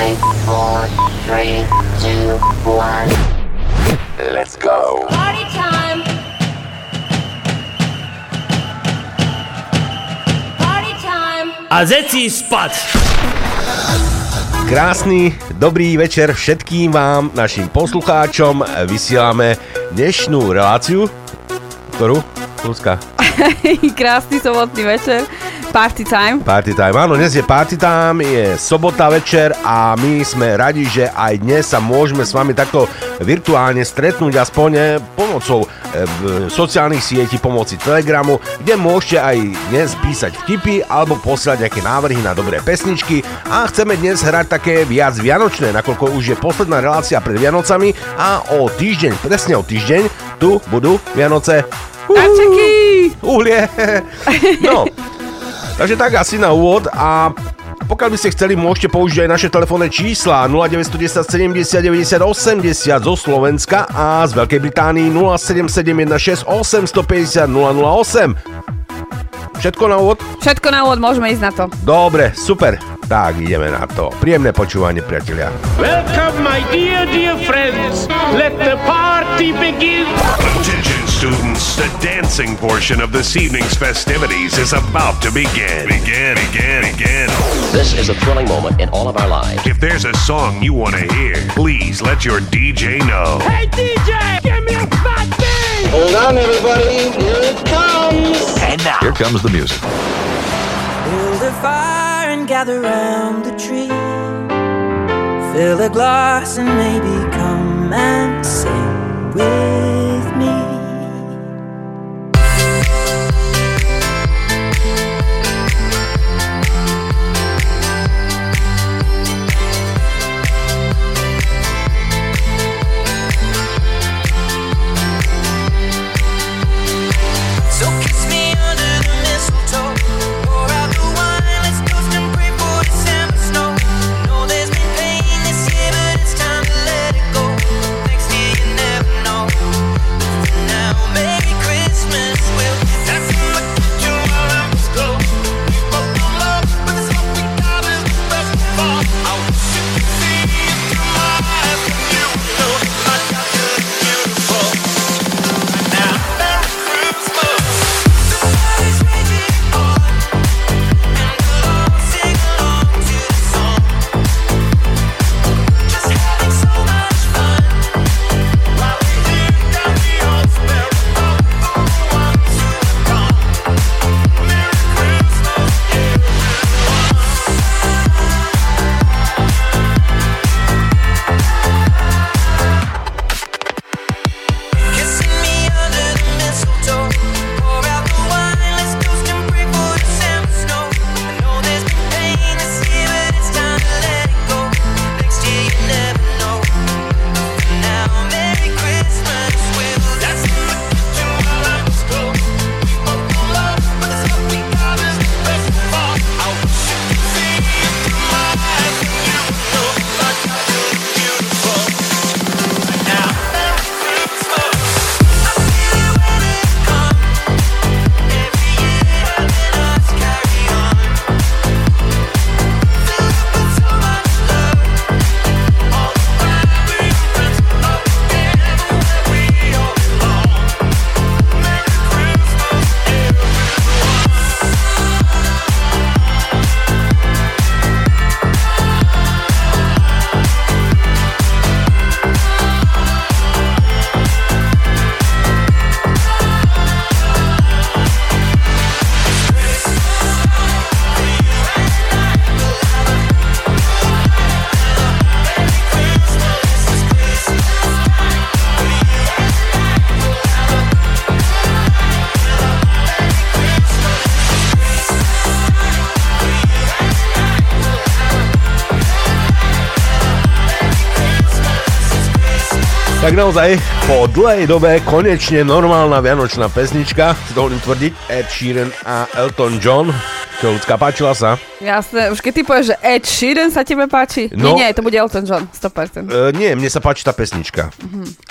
Five, four, three, two, one. Let's go. Party time. Party time. A zeci spať! Krásny, dobrý večer všetkým vám, našim poslucháčom. Vysielame dnešnú reláciu, ktorú? Lúska. Krásny sobotný večer. Party time. Party time. Áno, dnes je party time, je sobota večer a my sme radi, že aj dnes sa môžeme s vami takto virtuálne stretnúť aspoň eh, pomocou v sociálnych sietí, pomoci Telegramu, kde môžete aj dnes písať vtipy alebo posielať nejaké návrhy na dobré pesničky a chceme dnes hrať také viac vianočné, nakoľko už je posledná relácia pred Vianocami a o týždeň, presne o týždeň, tu budú Vianoce. Darčeky! Uhlie! No, takže tak asi na úvod a pokiaľ by ste chceli, môžete použiť aj naše telefónne čísla 0910 70 90 80 zo Slovenska a z Veľkej Británii 07716 850 008. Všetko na úvod? Všetko na úvod, môžeme ísť na to. Dobre, super. Tak, ideme na to. Príjemné počúvanie, priatelia. Welcome, my dear, dear friends. Let the party begin. Attention students, the dancing portion of this evening's festivities is about to begin. Begin, begin, begin. This is a thrilling moment in all of our lives. If there's a song you want to hear, please let your DJ know. Hey, DJ, give me a fat beat. Hold on, everybody. Here it comes. And now, Here comes the music. Build a fire and gather round the tree. Fill a glass and maybe come and sing with Tak naozaj, po dlhej dobe konečne normálna vianočná pesnička, si dovolím tvrdiť, Ed Sheeran a Elton John. Čo, ľudská, páčila sa? Jasné, už keď ty povieš, že Ed Sheeran sa tebe páči? No. Nie, nie, to bude Elton John, 100%. E, nie, mne sa páči tá pesnička.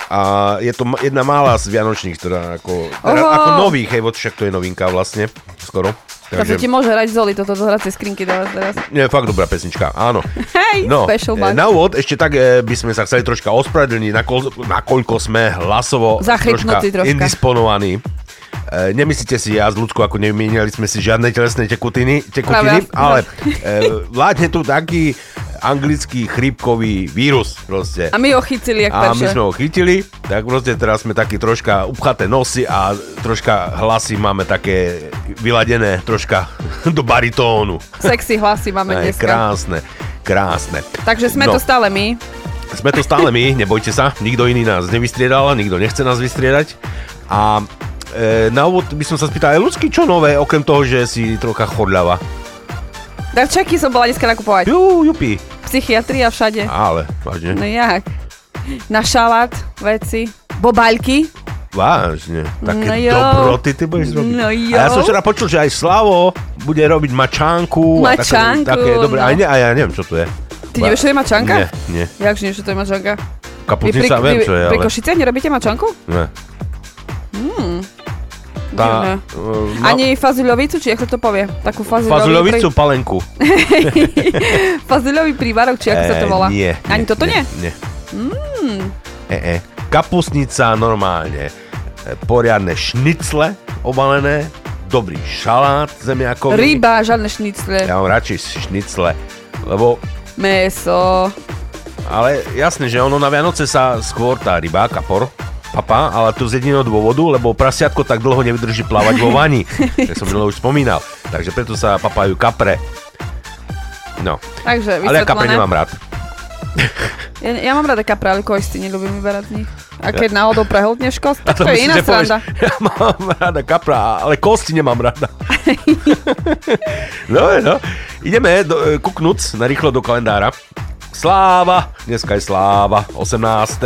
A je to jedna malá z Vianočných, teda ako, teda ako nových, hej, však to je novinka vlastne, skoro. Takže ti môže hrať Zoli toto do hracej skrinky vás teraz. Nie, fakt dobrá pesnička, áno. Hej, No, special e, box. na úvod ešte tak e, by sme sa chceli troška ospravedlniť, nakoľko, nakoľko sme hlasovo Zachrypnutí troška. indisponovaní. E, nemyslíte si, ja s ľudskou, ako nevymieniali sme si žiadne telesné tekutiny, tekutiny ale e, vládne tu taký anglický chrípkový vírus proste. A my ho chytili, jak A my perše. sme ho chytili, tak proste teraz sme takí troška upchaté nosy a troška hlasy máme také vyladené troška do baritónu. Sexy hlasy máme Aj, dneska. krásne, krásne. Takže sme No. to stále my. Sme to stále my, nebojte sa, nikto iný nás nevystriedal, nikto nechce nás vystriedať. A e, na úvod by som sa spýtal, aj ľudský, čo nové, okrem toho, že si trocha chodľava? Darčeky som bola dneska nakupovať. Jú, jupi. Psychiatria všade. Ale, vážne, No jak? Na šalát, veci, bobaľky. vážne. Také No jo. dobroty ty budeš robiť. No jo. A ja som včera počul, že aj Slavo bude robiť mačánku. a Mačánku, také, také dobré, no. aj ne, a ja neviem, čo to je. Ty nevieš, čo je mačanka? Nie, nie. Jakže nie, čo to je mačanka? Kaputnica, Vy viem, čo je, Pri ale... Košice nerobíte mačanku? Ne. Divné. e, Ani fazuľovicu, či ako to povie? Takú fazuľovú... Fazuľovicu palenku. Fazuľový prívarok, či ako sa to Eh, volá? Nie. Ani toto nie? Nie. Mm. E, e. Kapusnica normálne. E, Poriadne šnicle obalené, dobrý šalát zemiakový. Ryba, žiadne šnicle, Ja mám radšej šnicle, lebo meso. ale jasné, že ono na Vianoce sa skôr tá ryba, kapor, papa, ale tu z jediného dôvodu, lebo prasiatko tak dlho nevydrží plávať vo vani, jak som minule už spomínal. Takže preto sa papajú kapre. No, Takže ale ja kapre nemám rád. Ja, ja mám rada kapre, ale kosti neľúbim vyberať z nich. A keď náhodou prehltneš kost, tak to, je myslíš, iná sranda. Ja mám rada kapra, ale kosti nemám rada. no, no. Ideme do, e, kuknúc na rýchlo do kalendára. Sláva, dneska je sláva, 18.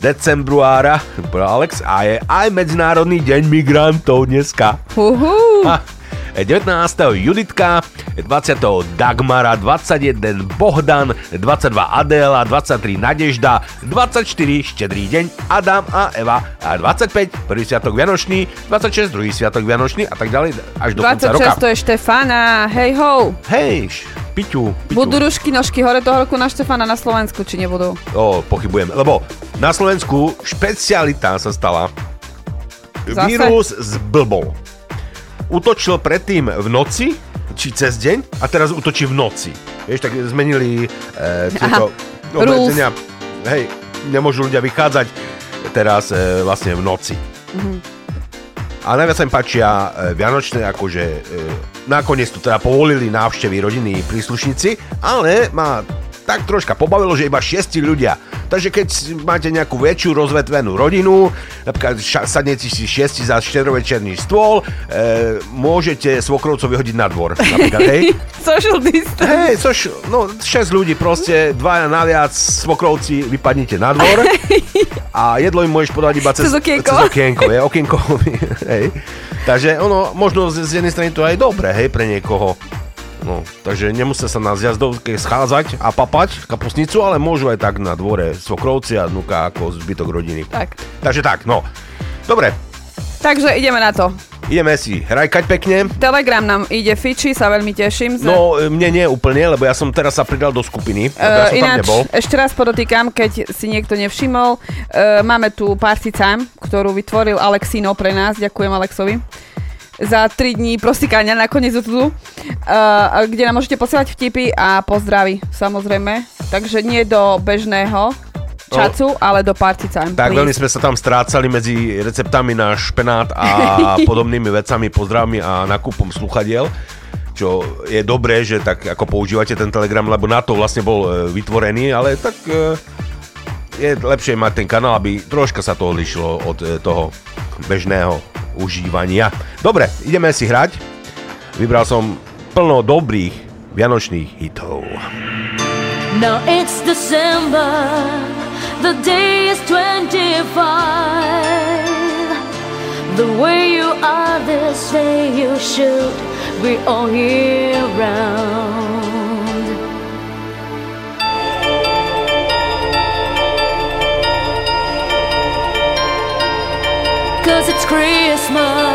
decembruára, Alex, a je aj Medzinárodný deň migrantov dneska. Ha, 19. Juditka, 20. Dagmara, 21. Bohdan, 22. Adéla, 23. Nadežda, 24. Štedrý deň Adam a Eva a 25. Prvý sviatok Vianočný, 26. Druhý sviatok Vianočný a tak ďalej až do konca 26 roka. to je Štefana, hej ho. Hej, Piťu, Piťu. Budú rušky nožky hore toho roku na Štefana na Slovensku, či nebudú? O, pochybujem, lebo na Slovensku špecialita sa stala Zase? vírus s blbou. Utočil predtým v noci, či cez deň, a teraz utočí v noci. Vieš, tak zmenili e, tieto obmedzenia. Hej, nemôžu ľudia vychádzať teraz e, vlastne v noci. A najviac sa im páčia e, Vianočné, akože e, nakoniec tu teda povolili návštevy rodiny príslušníci, ale ma tak troška pobavilo, že iba šiesti ľudia. Takže keď máte nejakú väčšiu rozvetvenú rodinu, napríklad sadnete si šiesti za štedrovečerný stôl, e, môžete svokrovcov vyhodiť na dvor. Napríklad, hej. Social distance. Hej, což, no, 6 ľudí proste, dvaja naviac, svokrovci, vypadnite na dvor a jedlo im môžeš podať iba cez, Cez okienko. Cez okienko, je, okienko, hej. Takže ono, možno z, z jednej strany to aj dobre, hej, pre niekoho. No, takže nemusia sa na zjazdovke schádzať a papať kapusnicu, ale môžu aj tak na dvore svokrovci a vnúka ako zbytok rodiny. Tak. Takže tak, no. Dobre, Takže ideme na to. ideme si hrajkať pekne. Telegram nám ide fiči, sa veľmi teším. Z... No, e, mne nie úplne, lebo ja som teraz sa pridal do skupiny, lebo ja ináč, nebol. ešte raz podotýkam, keď si niekto nevšimol, uh, máme tu Party Time, ktorú vytvoril Alexino pre nás, ďakujem Alexovi za 3 dní prosíkania nakoniec tu, uh, kde nám môžete posielať vtipy a pozdravy, samozrejme. Takže nie do bežného čacu, ale do Party Time. Tak veľmi sme sa tam strácali medzi receptami na špenát a podobnými vecami, pozdravmi a nakupom sluchadiel čo je dobré, že tak ako používate ten Telegram, lebo na to vlastne bol e, vytvorený, ale tak e, je lepšie mať ten kanál, aby troška sa to odlišilo od e, toho bežného užívania. Dobre, ideme si hrať. Vybral som plno dobrých vianočných hitov. Now it's December, the day is 25. The way you are this day, you should be all year round. Cause it's Christmas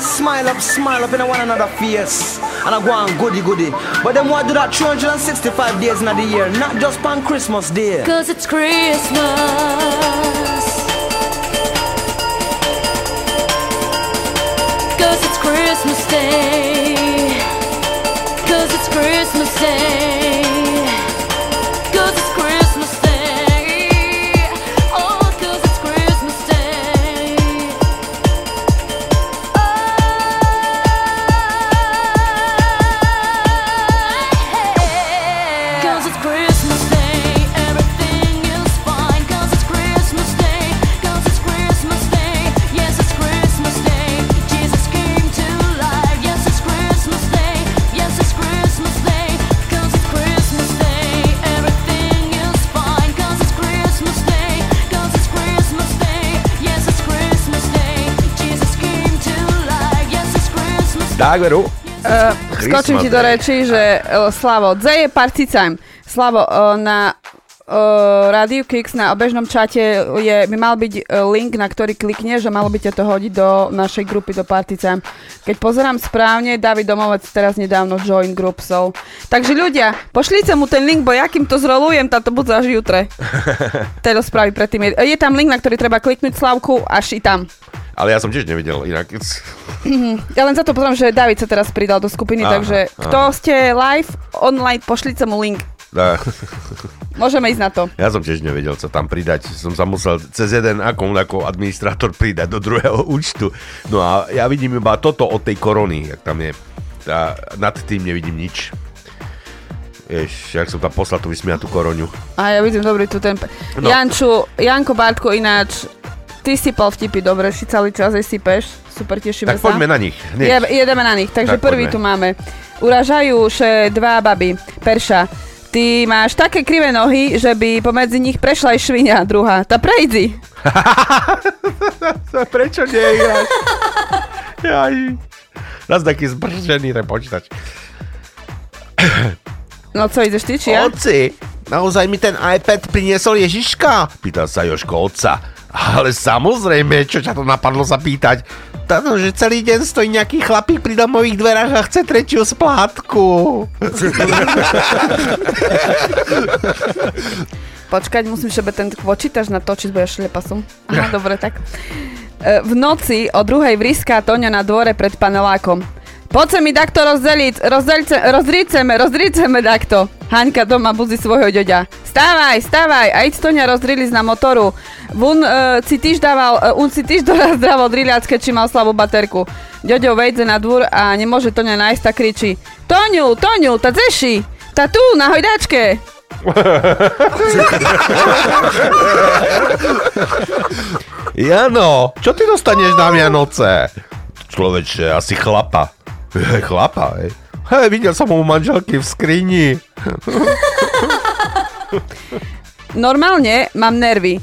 smile up, smile up in one another face. And I go on goody goody. But them want do that 365 days in the year, not just on Christmas Day. Cause it's Christmas. Cause it's Christmas Day. Cause it's Christmas Day. Veru. Uh, skočím ti do reči, že uh, Slavo, dze je time. Slavo, uh, na uh, Radio Kicks na obežnom čate je, by mal byť uh, link, na ktorý klikneš a malo by ťa to hodiť do našej grupy, do Time. Keď pozerám správne, David Domovec teraz nedávno join group soul. Takže ľudia, pošlite mu ten link, bo ja kým to zrolujem, táto budú až jutre. Teda správy predtým. Je, je tam link, na ktorý treba kliknúť Slavku až i tam. Ale ja som tiež nevidel inak. Ja len za to pozriem, že David sa teraz pridal do skupiny, Aha, takže aha. kto ste live, online, pošlite mu link. Dá. Môžeme ísť na to. Ja som tiež nevedel, co tam pridať. Som sa musel cez jeden akont ako administrátor pridať do druhého účtu. No a ja vidím iba toto od tej korony, jak tam je. A nad tým nevidím nič. Vieš, jak som tam poslal tú vysmiatú koroňu. A ja vidím dobrý tu ten... No. Janču, Janko Bartko ináč, ty sypal vtipy, dobre, si celý čas aj sypeš. Super, tešíme Tak sa. poďme na nich. Je, jedeme na nich, takže Tak prvý poďme. tu máme. Uražajú še dva baby. Perša, ty máš také krivé nohy, že by pomedzi nich prešla aj švinia druhá. Tá prejdi. Prečo nie ináč? Jaj. Raz taký zbržený ten počítač. No co, ideš ty, či ja? Oci, naozaj mi ten iPad priniesol Ježiška? Pýta sa Joško otca. Ale samozrejme, čo ťa to napadlo sa pýtať? Táto, že celý deň stojí nejaký chlapík pri domových dverách a chce tretiu splátku. Počkať, musím šebe ten počítač natočiť, bo ja šlepasom. Aha, dobre, tak. E, V noci o druhej vriská Toňa na dvore pred panelákom. Poď sa mi takto rozdeliť, rozdelce, rozdríceme, rozdríceme takto. Haňka doma buzí svojho ďoďa. Stávaj, stávaj, a íď Toňa rozdriliť na motoru. Vun uh, si týž dával, uh, un si týž dorazdravo driliacké, či mal slabú baterku. Ďoďo vejde na dvor a nemôže Toňa nájsť, tak kričí. Toňu, Toňu, ta zeši, ta tu, na hojdačke. Jano, čo ty dostaneš na Vianoce? Človeče, asi chlapa. chlapa, hej. Hej, videl som u manželky v skrini. Normálne mám nervy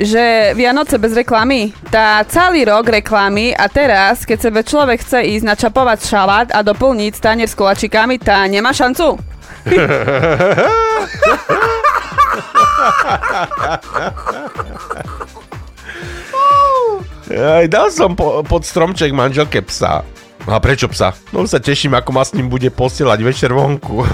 že Vianoce bez reklamy, tá celý rok reklamy a teraz, keď sebe človek chce ísť načapovať šalát a doplniť stanier s kolačikami, tá nemá šancu. Aj dal som po, pod stromček manželke psa. A prečo psa? No sa teším, ako ma s ním bude posielať večer vonku.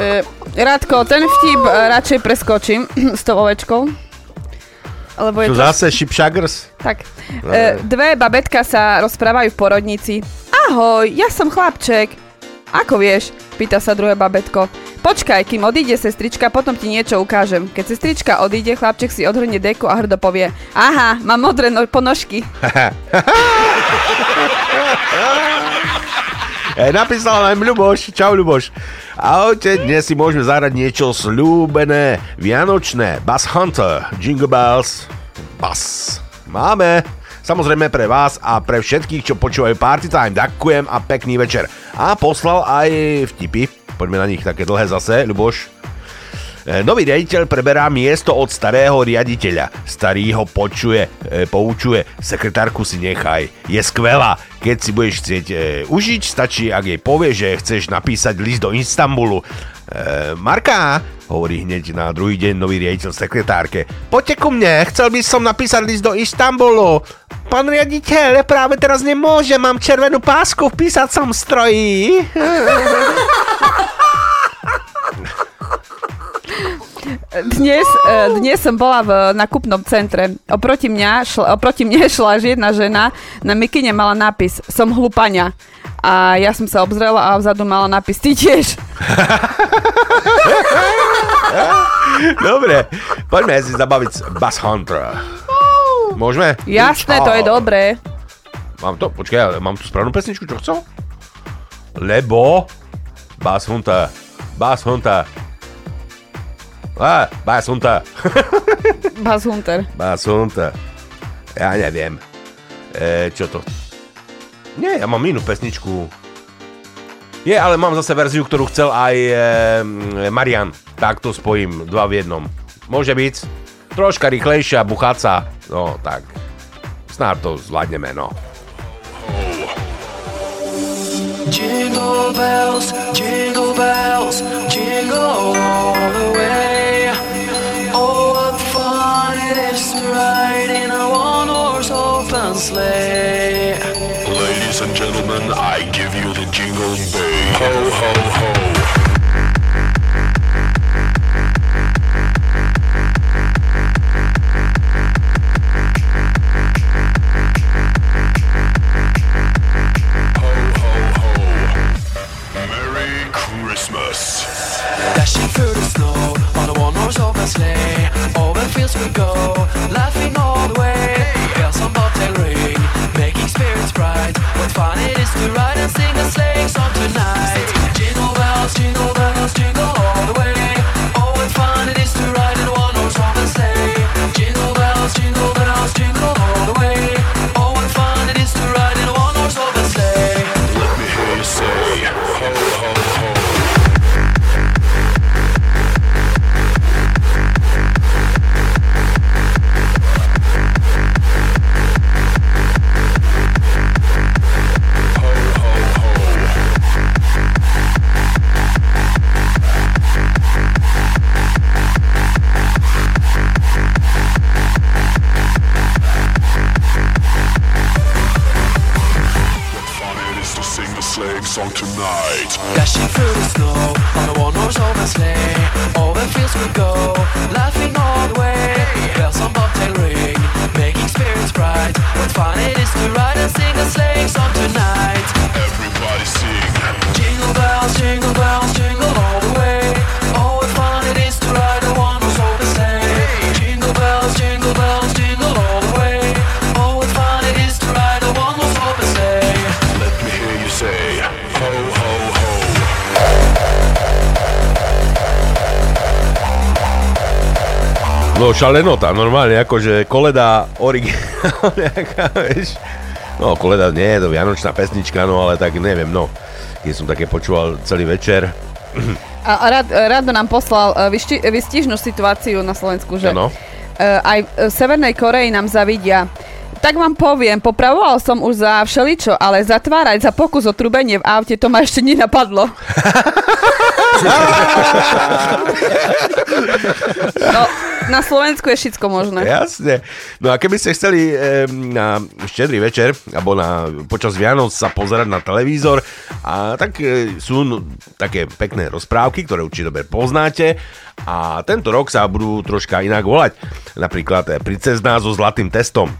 E, Radko, ten vtip e, radšej preskočím s tou ovečkou. Lebo je to... zase šipšagrs? Tak. E, dve babetka sa rozprávajú v porodnici. Ahoj, ja som chlapček. Ako vieš? Pýta sa druhé babetko. Počkaj, kým odíde sestrička, potom ti niečo ukážem. Keď sestrička odíde, chlapček si odhrnie deku a hrdo povie Aha, mám modré no- ponožky. Napísal nám Ľuboš. Čau Ľuboš. Ahojte, dnes si môžeme zahrať niečo slúbené, vianočné. Bass Hunter, Jingle Bells, Bass. Máme. Samozrejme pre vás a pre všetkých, čo počúvajú Party Time. Ďakujem a pekný večer. A poslal aj vtipy. Poďme na nich také dlhé zase, Ľuboš. E, Nový riaditeľ preberá miesto od starého riaditeľa. Starý ho počuje, e, poučuje. Sekretárku si nechaj. Je skvelá. Keď si budeš chcieť e, užiť, stačí, ak jej povie, že chceš napísať list do Istanbulu. E, Marka, hovorí hneď na druhý deň nový riaditeľ sekretárke. Poďte ku mne, chcel by som napísať list do Istanbulu. Pán riaditeľ, práve teraz nemôžem, mám červenú pásku v písacom stroji. Dnes, e, dnes som bola v nakupnom centre. Oproti, mňa šla, oproti mne šla jedna žena. Na mikine mala nápis Som hlupania. A ja som sa obzrela a vzadu mala nápis Ty tiež. Dobre, poďme si zabaviť Bass Hunter. Môžeme? Jasné, to je dobré. Mám to, počkaj, mám tu správnu pesničku, čo chcel? Lebo Bass Hunter, Bass Hunter. Á, Hunter. Bass Hunter. Ja neviem. E, čo to? Nie, ja mám inú pesničku. Je, ale mám zase verziu, ktorú chcel aj e, Marian. Tak to spojím, dva v jednom. Môže byť troška rýchlejšia, bucháca. No, tak. Snár to zvládneme, no. Jingle bells, jingle bells, jingle all the way. To ride in a one-horse open sleigh. Ladies and gentlemen, I give you the jingle bay. Ho, ho, ho. Ho, ho, ho. Merry Christmas. Dashing through the snow on a one-horse open sleigh. To ride and sing a sleighing šalenota, normálne, akože koleda originálne, nejaká, vieš. No, koleda nie je to vianočná pesnička, no ale tak neviem, no. Keď som také počúval celý večer. A, rád, Rado nám poslal uh, vyšti, vystižnú situáciu na Slovensku, že Áno. uh, aj v Severnej Koreji nám zavidia. Tak vám poviem, popravoval som už za všeličo, ale zatvárať za pokus o trubenie v aute, to ma ešte nenapadlo. no, na Slovensku je všetko možné. Jasne. No a keby ste chceli e, na štedrý večer, alebo na, počas Vianoc sa pozerať na televízor, a tak e, sú no, také pekné rozprávky, ktoré určite dobre poznáte. A tento rok sa budú troška inak volať. Napríklad e, Princezná so zlatým testom.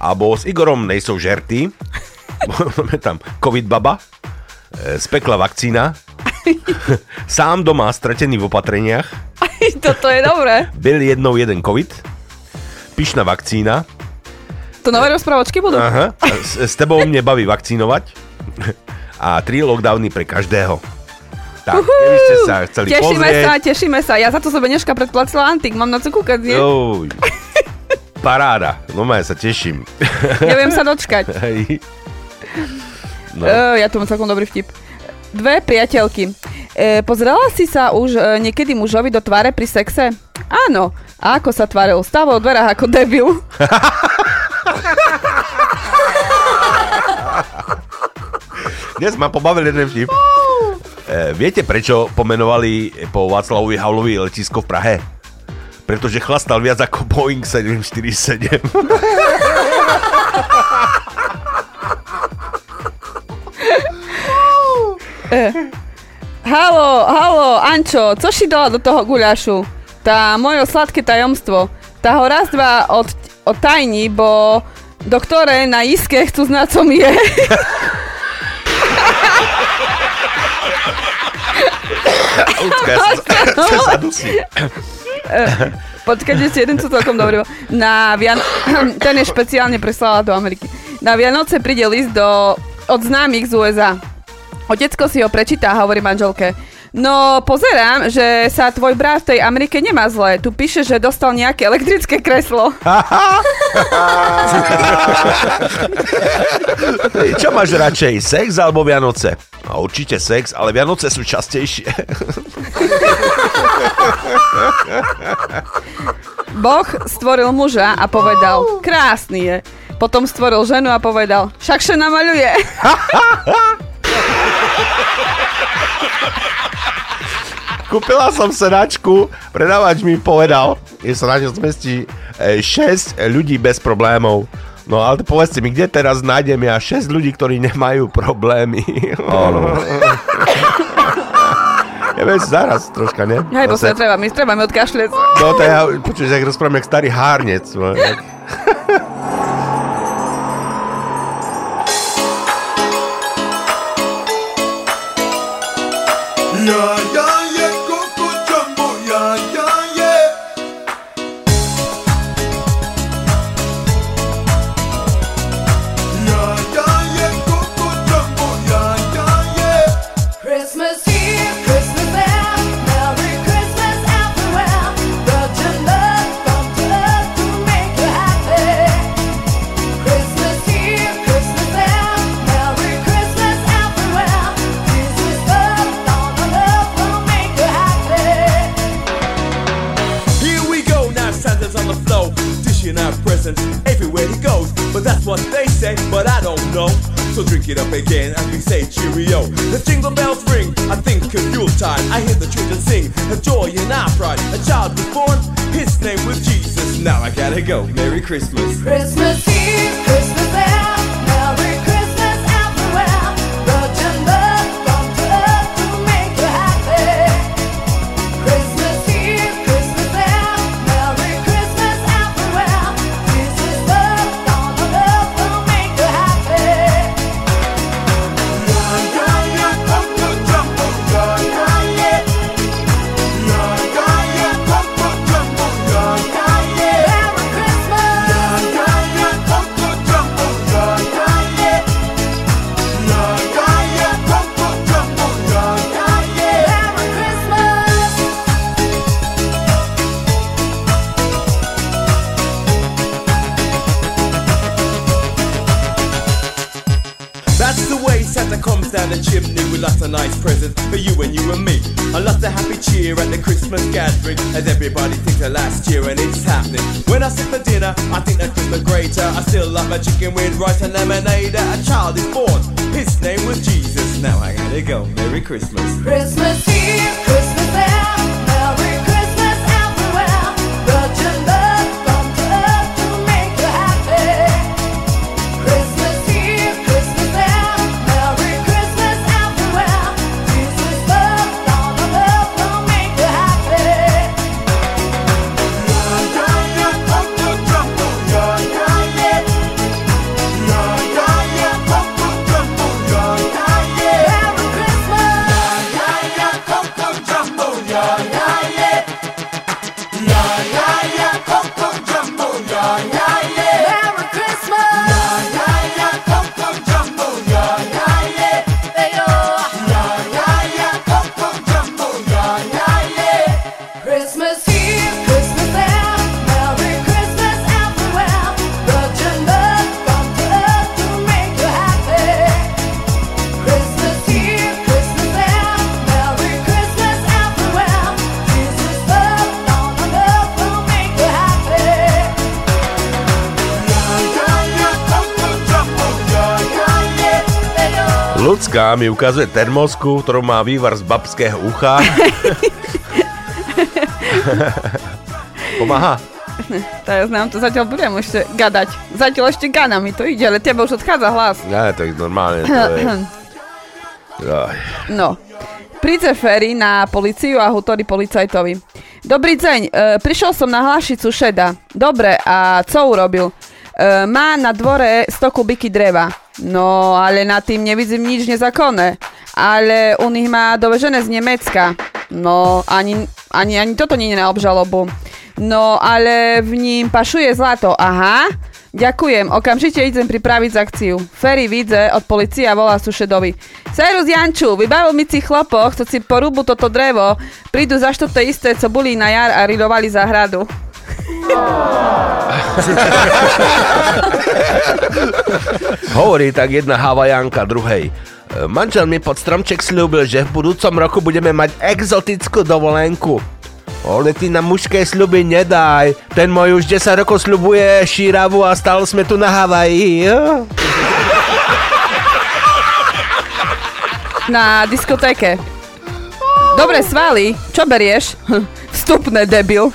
Alebo s Igorom nejsou žerty. Máme tam COVID baba. E, spekla vakcína. Sám doma stratený v opatreniach. Toto je dobré. Byl jednou jeden COVID. Pyšná vakcína. To nové rozprávočky budú? Aha. S, s tebou mne baví vakcínovať. A tri lockdowny pre každého. Tak, keby ste sa chceli Tešíme pozrieť. sa, tešíme sa. Ja za to sebe dneška predplatila Antik, mám na co kúkať, nie? Joj. Paráda. No ja sa teším. Neviem sa dočkať. Hej. No. Uh, ja tu mám celkom dobrý vtip. Dve priateľky. E, pozrela si sa už e, niekedy mužovi do tváre pri sexe? Áno. A ako sa tváril? Stával v dverách ako debil. Dnes ma pobavil jeden vtip. E, viete, prečo pomenovali po Václavovi Havlovi letisko v Prahe? Pretože chlastal viac ako Boeing 747. halo, halo, Ančo, co si dala do toho guľašu? Tá moje sladké tajomstvo. Tá ho raz dva od, od tajní, bo doktore na iske chcú znať, co mi je. Ľudská, ja sa, sa zadusí. Počkajte, ešte jeden sú celkom dobrý. Na Vian... Ten je špeciálne preslala do Ameriky. Na Vianoce príde list do... od známych z USA. Otecko si ho prečíta a hovorí manželke. No, pozerám, že sa tvoj brat v tej Amerike nemá zle. Tu píše, že dostal nejaké elektrické kreslo. Čo máš radšej, sex alebo Vianoce? No, určite sex, ale Vianoce sú častejšie. Boh stvoril muža a povedal, krásny je. Potom stvoril ženu a povedal, však sa namaľuje. Kúpila som sedačku, predávač mi povedal, že sa na ňu zmestí 6 ľudí bez problémov. No ale povedzte mi, kde teraz nájdem ja 6 ľudí, ktorí nemajú problémy? Áno. ja veď zaraz troška, ne? Hej, bo sa Zase- treba, my treba mi odkašľať. No to ja, počuješ, jak rozprávam, jak starý hárnec. no, dishing our presence everywhere he goes. But that's what they say, but I don't know. So drink it up again as we say cheerio. The jingle bells ring, I think of Yuletide. I hear the children sing, a joy in our pride. A child was born, his name was Jesus. Now I gotta go, Merry Christmas. Christmas you and me. And lots of happy cheer at the Christmas gathering as everybody thinks of last year and it's happening. When I sit for dinner, I think that Christmas greater. I still love my chicken with rice and lemonade. A child is born, his name was Jesus. Now I gotta go. Merry Christmas. Christmas Eve, Mi ukazuje termosku, ktorú má vývar z babského ucha. Pomáha? Teraz nám to zatiaľ budem ešte gadať. Zatiaľ ešte gana mi to ide, ale tebe už odchádza hlas. Ne, tak normálne to je. No. Príde Ferry na policiu a hovorí policajtovi. Dobrý deň, e, prišiel som na hlášicu šeda. Dobre, a co urobil? E, má na dvore 100 kubiky dreva. No, ale na tým nevidím nič nezákonné. Ale u nich má dovežené z Nemecka. No, ani, ani, ani toto nie je na obžalobu. No, ale v ním pašuje zlato. Aha, ďakujem, okamžite idem pripraviť akciu. Ferry vidze od policie a volá sušedovi. Serus Janču, vybavil mi ci chlopoch, co si porúbu toto drevo, prídu za to isté, co boli na jar a rilovali záhradu. Hovorí tak jedna havajanka druhej. Manžel mi pod stromček slúbil, že v budúcom roku budeme mať exotickú dovolenku. Ale ty na mužské sľuby nedaj. Ten môj už 10 rokov sľubuje šíravu a stále sme tu na Havaji. Na diskotéke. Dobre, svaly, čo berieš? Vstupné, debil.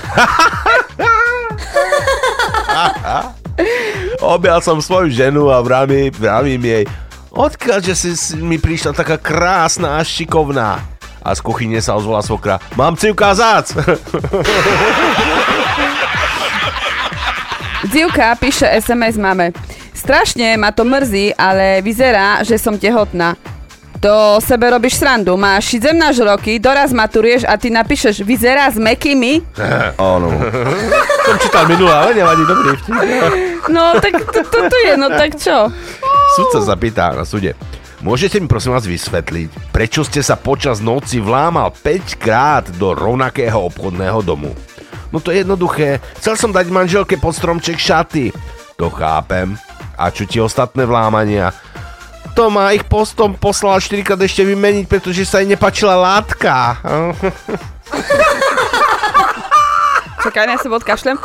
Objal som svoju ženu a vravím, vravím jej, odkiaľ, že si si mi prišla taká krásna a šikovná. A z kuchyne sa ozvala svokra, mám si ukázať. Zivka píše SMS mame. Strašne ma to mrzí, ale vyzerá, že som tehotná. To sebe robíš srandu. Máš 17 roky, doraz maturuješ a ty napíšeš vyzerá s mekými? Áno. Som čítal minulé, ale nevadí, dobrý vtip. No, tak to, to, to je, no tak čo? Sudca sa pýta na súde. Môžete mi prosím vás vysvetliť, prečo ste sa počas noci vlámal 5 krát do rovnakého obchodného domu? No to je jednoduché. Chcel som dať manželke pod stromček šaty. To chápem. A čo ti ostatné vlámania? To má ich postom poslal 4 krát ešte vymeniť, pretože sa jej nepačila látka. Čakaj, ja sa odkašlem.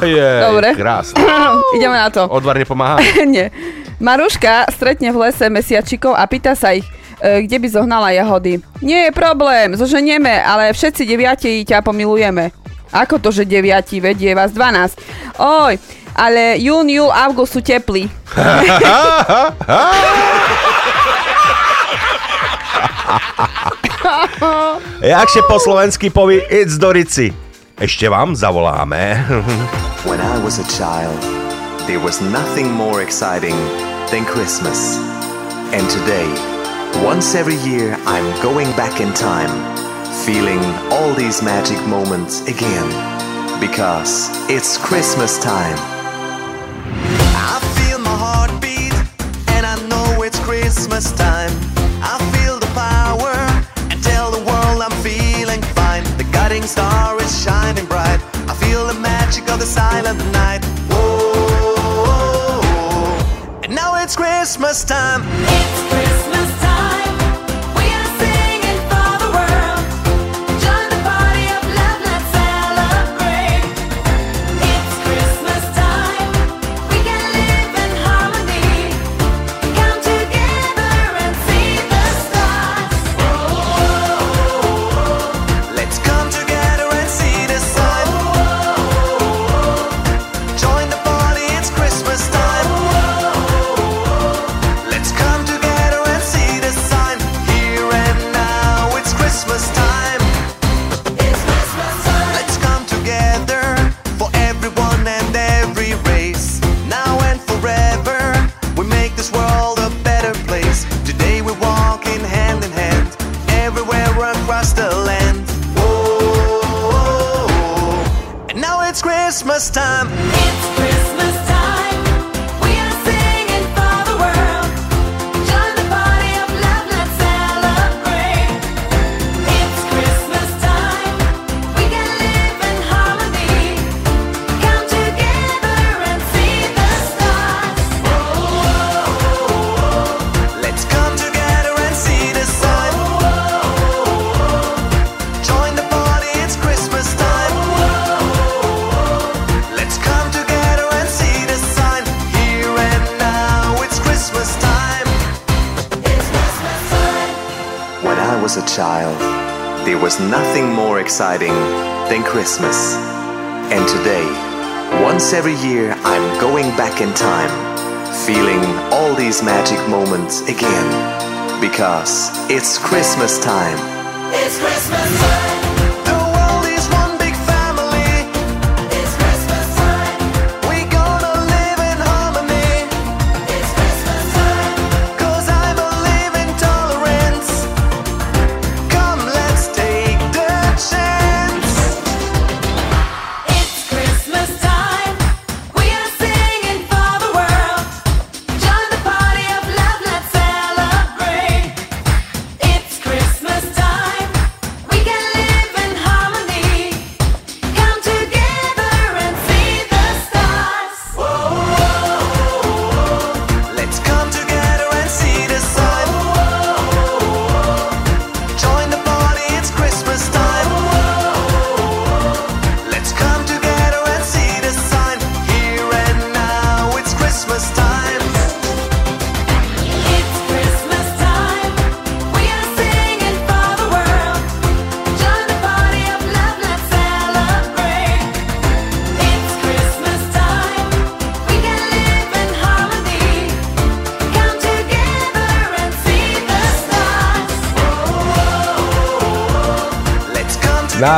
Je, Dobre. krásne. Ideme na to. Odvar nepomáha? Nie. Maruška stretne v lese mesiačikov a pýta sa ich, e, kde by zohnala jahody. Nie je problém, zoženieme, ale všetci deviati ťa pomilujeme. Ako to, že deviati, vedie vás 12. Oj, ale jún, júl, august sú teplí. Jakže po slovensky poví It's do Rici. Ešte vám zavoláme. When I was a child, there was nothing more exciting than Christmas. And today, once every year, I'm going back in time, feeling all these magic moments again. Because it's Christmas time. I feel my heart beat, and I know it's Christmas time. I feel the power, and tell the world I'm feeling fine. The guiding star is shining bright. I feel the magic of the silent night. Whoa, and now it's Christmas time. Nothing more exciting than Christmas. And today, once every year, I'm going back in time, feeling all these magic moments again. Because it's Christmas time. It's Christmas time.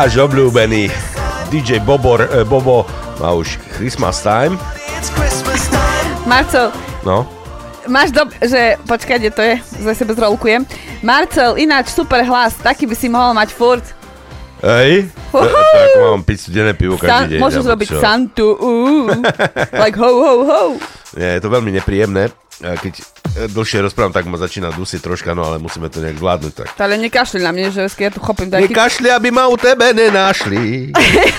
Náš obľúbený DJ Bobor, e, Bobo má už Christmas time. Marcel, No. máš do... že... Počkaj, kde to je? Zase sebe zrolkujem. Marcel, ináč super hlas, taký by si mohol mať furt. Hej? To, to ako mám piť studené pivo každý deň. môžeš alebo robiť čo? Santu, uh, like ho, ho, ho. Nie, je to veľmi nepríjemné. A Keď dlhšie rozprávam, tak ma začína dusiť troška, no ale musíme to nejak zvládnuť. Tak. Ale nekašli na mne, že ja tu chopím taký... Nekašli, aby ma u tebe nenašli.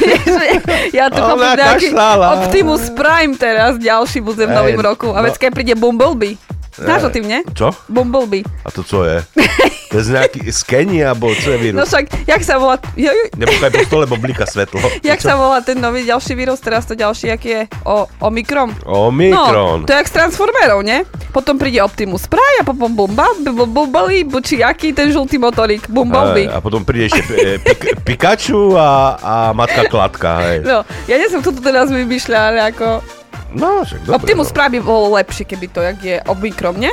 ja tu chopím kašľala. Optimus Prime teraz, ďalší budem Hej, novým roku. A no. veď keď príde Bumblebee. Znáš o tým, nie? Čo? Bumblebee. A to čo je? To je nejaký z Keni, alebo čo je vírus? No však, jak sa volá... Nepúkaj po stole, bo blika svetlo. Jak sa volá ten nový ďalší vírus, teraz to ďalší, aký je? O, Omikron? Omikron. No, to je jak z Transformerov, nie? Potom príde Optimus Prime a potom Bumblebee, či aký ten žltý motorík, Bumblebee. Hej, A potom príde ešte e, Pik- Pikachu a, a matka Klatka. Hej. No, ja nie som kto to teraz vymýšľa, ale ako... No, však dobre. Optimus no. Prime by bolo lepšie, keby to, jak je Omikron, nie?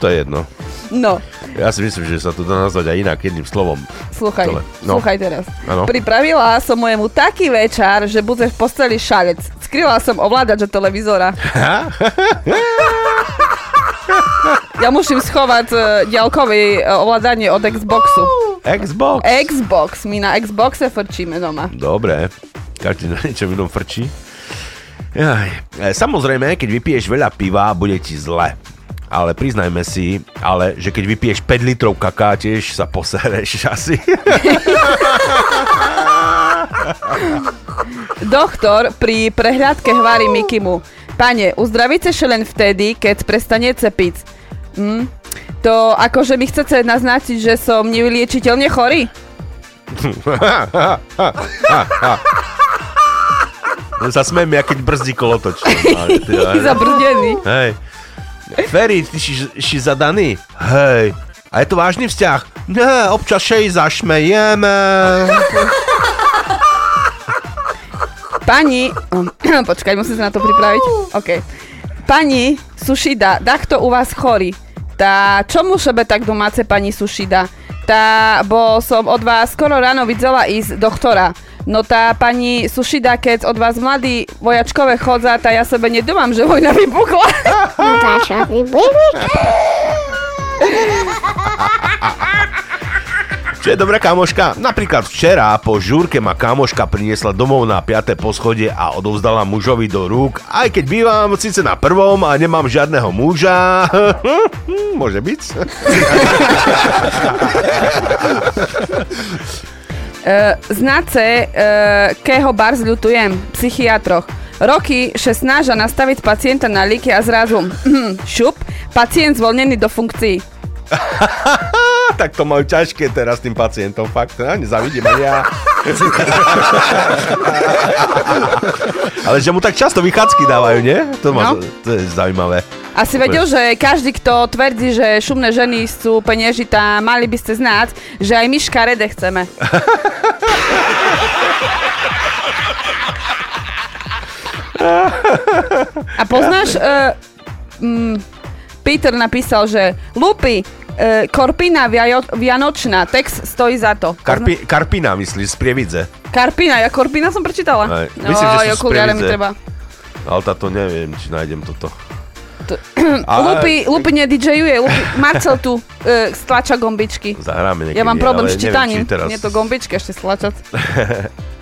To je jedno. No, Ja si myslím, že sa to dá nazvať aj inak, jedným slovom. Sluchaj. No. sluchaj teraz. Áno. Pripravila som mojemu taký večer, že bude v posteli šalec. Skryla som ovládač od televízora. ja musím schovať uh, ďalkové uh, ovládanie od Xboxu. Xbox. Xbox, my na Xboxe frčíme doma. Dobre. Každý na niečom inom frčí. Jaj. E, Samozrejme, keď vypiješ veľa piva, bude ti zle. Ale priznajme si, ale že keď vypiješ 5 litrov kaká, tiež sa posereš asi. Doktor pri prehľadke hvári Mikimu. Pane, uzdravíte sa len vtedy, keď prestanete piť. Hm? To akože mi chcete naznačiť, že som nevyliečiteľne chorý? No sa smiem, ja keď brzdí kolotoč. Zabrzdený. Hej. Ferry, ty si, si zadaný? Hej. A je to vážny vzťah? Ne, občas i zašmejeme. Pani, počkaj, musím sa na to pripraviť. OK. Pani Sušida, kto u vás chorý? Tá, čomu šebe tak domáce pani Sušida? Tá, bo som od vás skoro ráno videla ísť doktora. No tá pani Sušida, keď od vás mladí vojačkové chodza, tá ja sebe nedomám, že vojna vypukla. Čo je dobrá kamoška? Napríklad včera po žúrke ma kamoška priniesla domov na 5. poschodie a odovzdala mužovi do rúk. Aj keď bývam síce na prvom a nemám žiadneho muža. Môže byť. Uh, znace, uh, keho bar zľutujem, psychiatroch. Roky še snaža nastaviť pacienta na líky a zrazu hm, šup, pacient zvolnený do funkcií. tak to majú ťažké teraz tým pacientom, fakt. Ja nezavidím ani ja. Ale že mu tak často vychádzky dávajú, nie? To, ma, No. to je zaujímavé. A si vedel, že každý, kto tvrdí, že šumné ženy sú peniežitá, mali by ste znať, že aj my škarede chceme. A poznáš, uh, mm, Peter napísal, že Lupi, uh, Korpina Viajo- Vianočná, text stojí za to. Karpi, Karpina, myslíš, z Prievidze. Karpina, ja Korpina som prečítala. Aj, myslím, že sú z okuliare mi Prievidze. treba. Ale táto neviem, či nájdem toto. To- A- Lupi, Lupi nedidžejuje, Lupi, Marcel tu uh, stlača gombičky. Zahráme niekedy, Ja mám problém ale s neviem, čítaním. či teraz Nie to gombičky ešte stlačať.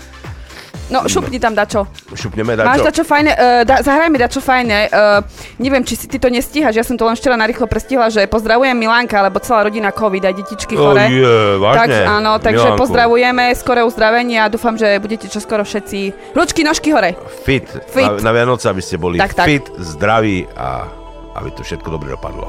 No, šupni tam dačo. šupneme Máš dačo. dačo fajné, uh, da, zahraj mi dačo fajné. Uh, neviem, či si ty to nestíhaš, ja som to len včera narýchlo prestihla, že pozdravujem Milánka, lebo celá rodina COVID, aj detičky Oh, chore. je, vážne? tak, áno, takže Milánku. pozdravujeme, skoré uzdravenie a dúfam, že budete čoskoro všetci ručky, nožky hore. Fit. Fit. Na, na Vianoce, aby ste boli Tak, tak. fit, zdraví a aby to všetko dobre dopadlo.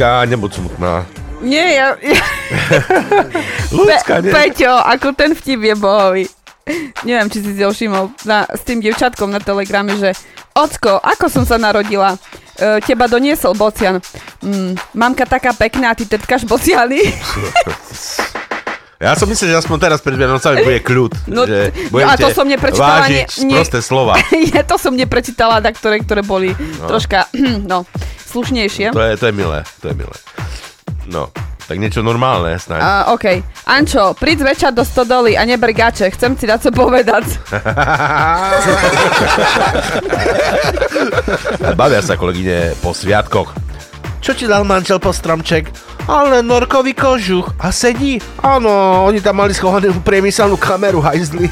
Ľudská, nebuď smutná. Nie, ja... ja Ľudská, nie. Peťo, ako ten vtip je bohový. Neviem, či si si ho všimol na, s tým dievčatkom na telegrame, že Ocko, ako som sa narodila? E, teba doniesol bocian. Mm, mamka taká pekná, ty trtkáš bociany. Ja som myslel, že aspoň teraz pred Vianocami bude kľud. No, že no a to som neprečítala. vážiť prosté slova. ja to som neprečítala, tak ktoré, ktoré boli No. troška, no, slušnejšie. To je, to je milé, to je milé. No, tak niečo normálne snáď. A, OK. Ančo, príď večer do stodoly a neber gače. Chcem ti dať co povedať. Bavia sa kolegyne po sviatkoch. Čo ti dal manžel po stromček? Ale norkový kožuch. A sedí? Áno, oni tam mali schovanú priemyselnú kameru, hajzli.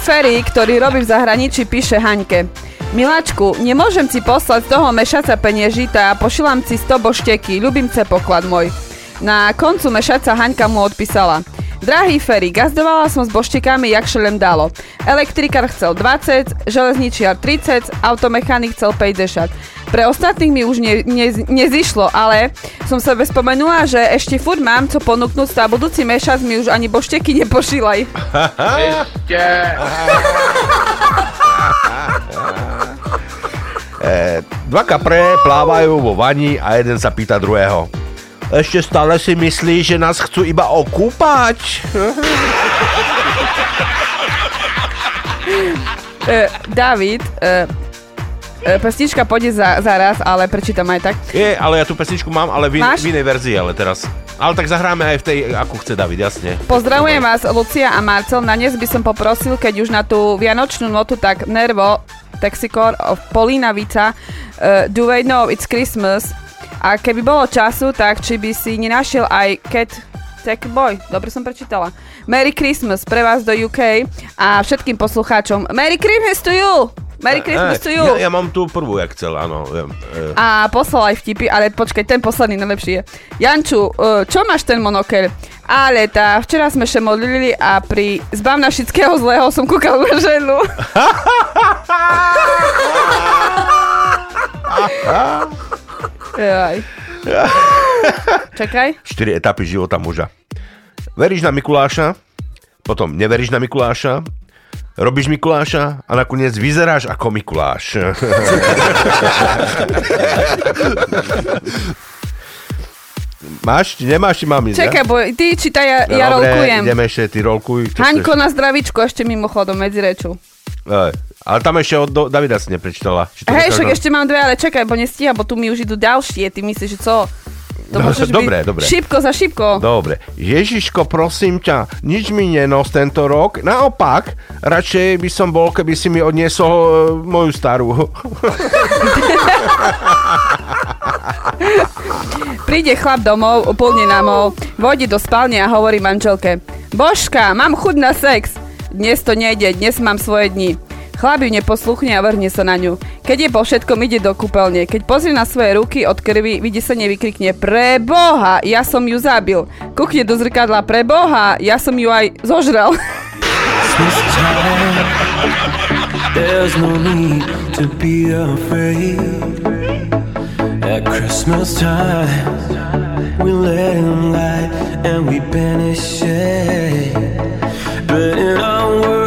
Ferry, ktorý robí v zahraničí, píše Haňke. Miláčku, nemôžem ti poslať z toho mešaca peniežita a pošilám ti 100 bošteky, ľubím ce poklad môj. Na koncu mešaca Haňka mu odpísala. Drahý Ferry, gazdovala som s boštekami, jak šelem dalo. Elektrikár chcel 20, železničiar 30, automechanik chcel 50. Pre ostatných mi už ne, ne, nezišlo, ale som sa spomenula, že ešte furt mám co ponúknuť a budúci mešac mi už ani bošteky nepošilaj. Ešte. E, dva kapre plávajú vo vani a jeden sa pýta druhého. Ešte stále si myslíš, že nás chcú iba okúpať? E, David, e, e, pesnička pôjde za, zaraz, ale prečítam aj tak. Je, ale ja tú pesničku mám, ale v, in, Máš? v inej verzii, ale teraz. Ale tak zahráme aj v tej, ako chce David, jasne. Pozdravujem vás, Lucia a Marcel. Na dnes by som poprosil, keď už na tú vianočnú notu, tak Nervo, Texicor, of Polina Vica, uh, Do I Know It's Christmas. A keby bolo času, tak či by si nenašiel aj Cat Tech Boy, dobre som prečítala. Merry Christmas pre vás do UK a všetkým poslucháčom. Merry Christmas to you! Merry Christmas to you! Ja, ja mám tú prvú, jak chcel, áno. Viem, e, A poslal aj vtipy, ale počkaj, ten posledný najlepší je. Janču, uh, čo máš ten monokel? Ale tá, včera sme še modlili a pri zbavna všetkého zlého som kúkal na ženu. Jaj. Čakaj. Štyri etapy života muža. Veríš na Mikuláša, potom neveríš na Mikuláša, robíš Mikuláša a nakoniec vyzeráš ako Mikuláš. Máš? Nemáš? Či mám ísť? Čakaj, bo ty čítaj, ja, ja Dobre, rolkujem. ideme ešte, ty rolkuj. Čo Haňko chceš? na zdravičko ešte mimochodom medzi rečou. Aj, Ale tam ešte od Do- Davida si neprečítala. Či to Hej, však dokážem? ešte mám dve, ale čakaj, bo nestíha, bo tu mi už idú ďalšie. Ty myslíš, že co? To No, môžeš dobre, byť dobre. Šipko za šipko. Dobre. Ježiško, prosím ťa, nič mi nenos tento rok. Naopak, radšej by som bol, keby si mi odniesol e, moju starú. Príde chlap domov, úplne namol, vojde do spálne a hovorí manželke Božka, mám chuť na sex. Dnes to nejde, dnes mám svoje dni. Chlap ju neposluchne a vrhne sa na ňu. Keď je po všetkom, ide do kúpeľne. Keď pozrie na svoje ruky od krvi, vidí sa nevykrikne Pre Boha, ja som ju zabil. Kúkne do zrkadla Pre Boha, ja som ju aj zožral. There's no need to be afraid. At Christmas time, we let him light and we banish shade. But in our world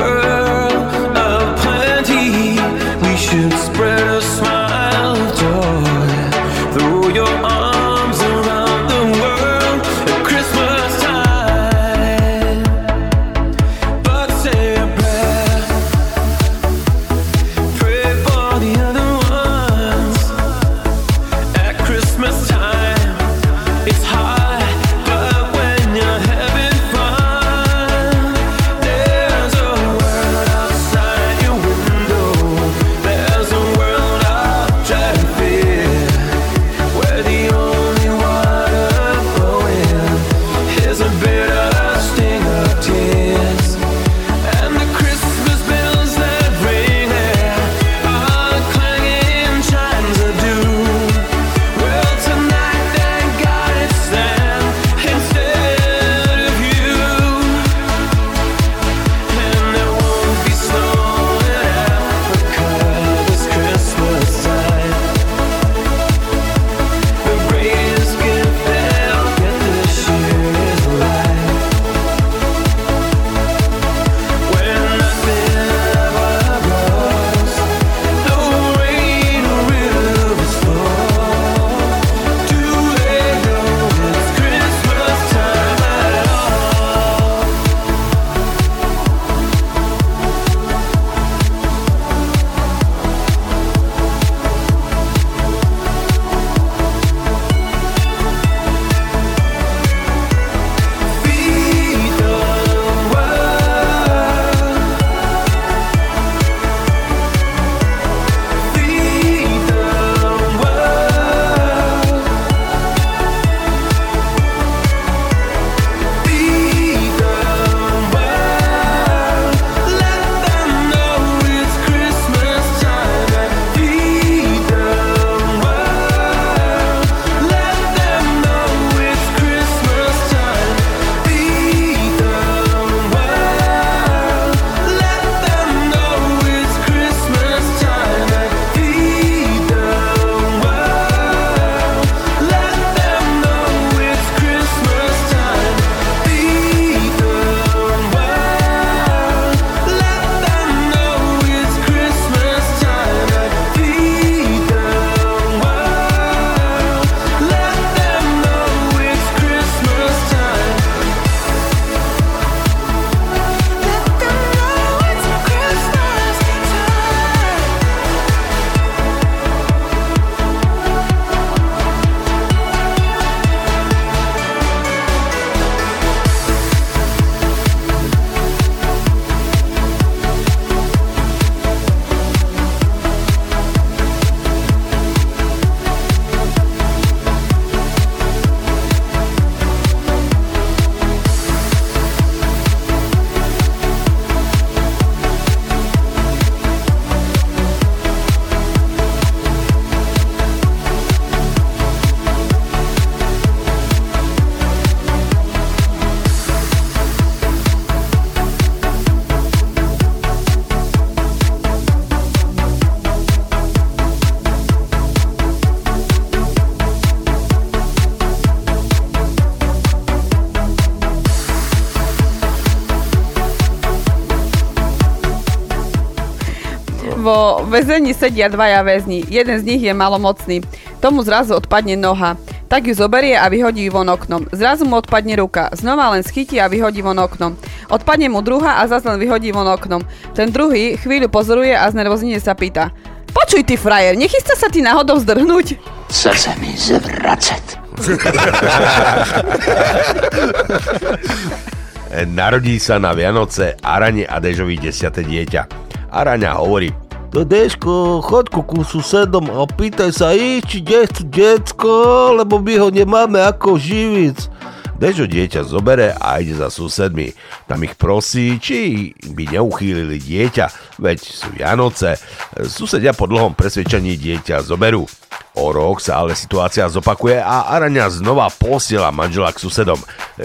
väzení sedia dvaja väzni. Jeden z nich je malomocný. Tomu zrazu odpadne noha. Tak ju zoberie a vyhodí ju von oknom. Zrazu mu odpadne ruka. Znova len schytí a vyhodí von oknom. Odpadne mu druhá a zase len vyhodí von oknom. Ten druhý chvíľu pozoruje a znervoznenie sa pýta. Počuj ty frajer, nechystá sa ti náhodou zdrhnúť? Chce se mi zvracet. Narodí sa na Vianoce Arane a Dežovi desiate dieťa. Araňa hovorí, Deško, choď ku susedom a pýtaj sa ich, či nechcú decko, lebo my ho nemáme ako živic. Dežo dieťa zobere a ide za susedmi. Tam ich prosí, či by neuchýlili dieťa, veď sú Vianoce. Susedia po dlhom presvedčení dieťa zoberú. O rok sa ale situácia zopakuje a Araňa znova posiela manžela k susedom.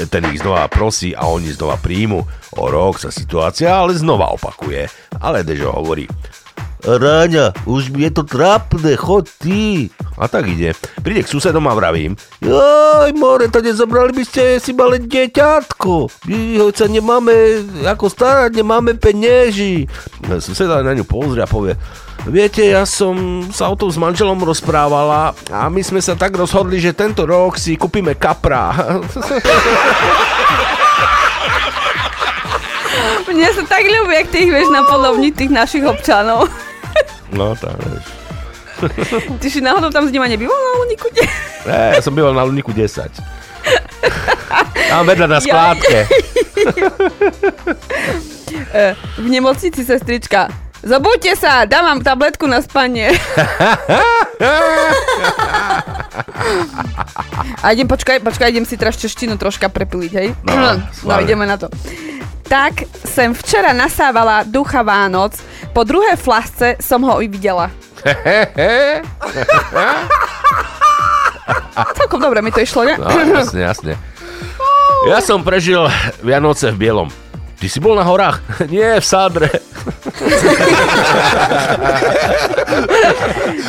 Ten ich znova prosí a oni znova príjmu. O rok sa situácia ale znova opakuje. Ale Dežo hovorí, Ráňa, už mi je to trápne, choď ty. A tak ide. Príde k susedom a vravím. Joj, more, to nezobrali by ste si malé. My ho sa nemáme ako starať, nemáme penieži. Suseda na ňu pozrie a povie, Viete, ja som sa o tom s manželom rozprávala a my sme sa tak rozhodli, že tento rok si kúpime kapra. Mne sa tak ľúbi, jak ty ich vieš napodobniť tých našich občanov. No, tak vieš. Ty si náhodou tam s nima nebýval na Uniku? Ne, ja som býval na Luniku 10. Tam vedľa na skládke. E, v nemocnici sestrička. Zobudte sa, dám vám tabletku na spanie. A idem, počkaj, počkaj, idem si teraz češtinu troška prepiliť, hej? No, no schválne. ideme na to. Tak sem včera nasávala ducha Vánoc, po druhé flasce som ho i videla. Celkom dobre mi to išlo, ne? No, jasne, jasne. Ja som prežil Vianoce v bielom. Ty si bol na horách? Nie, v Sádre.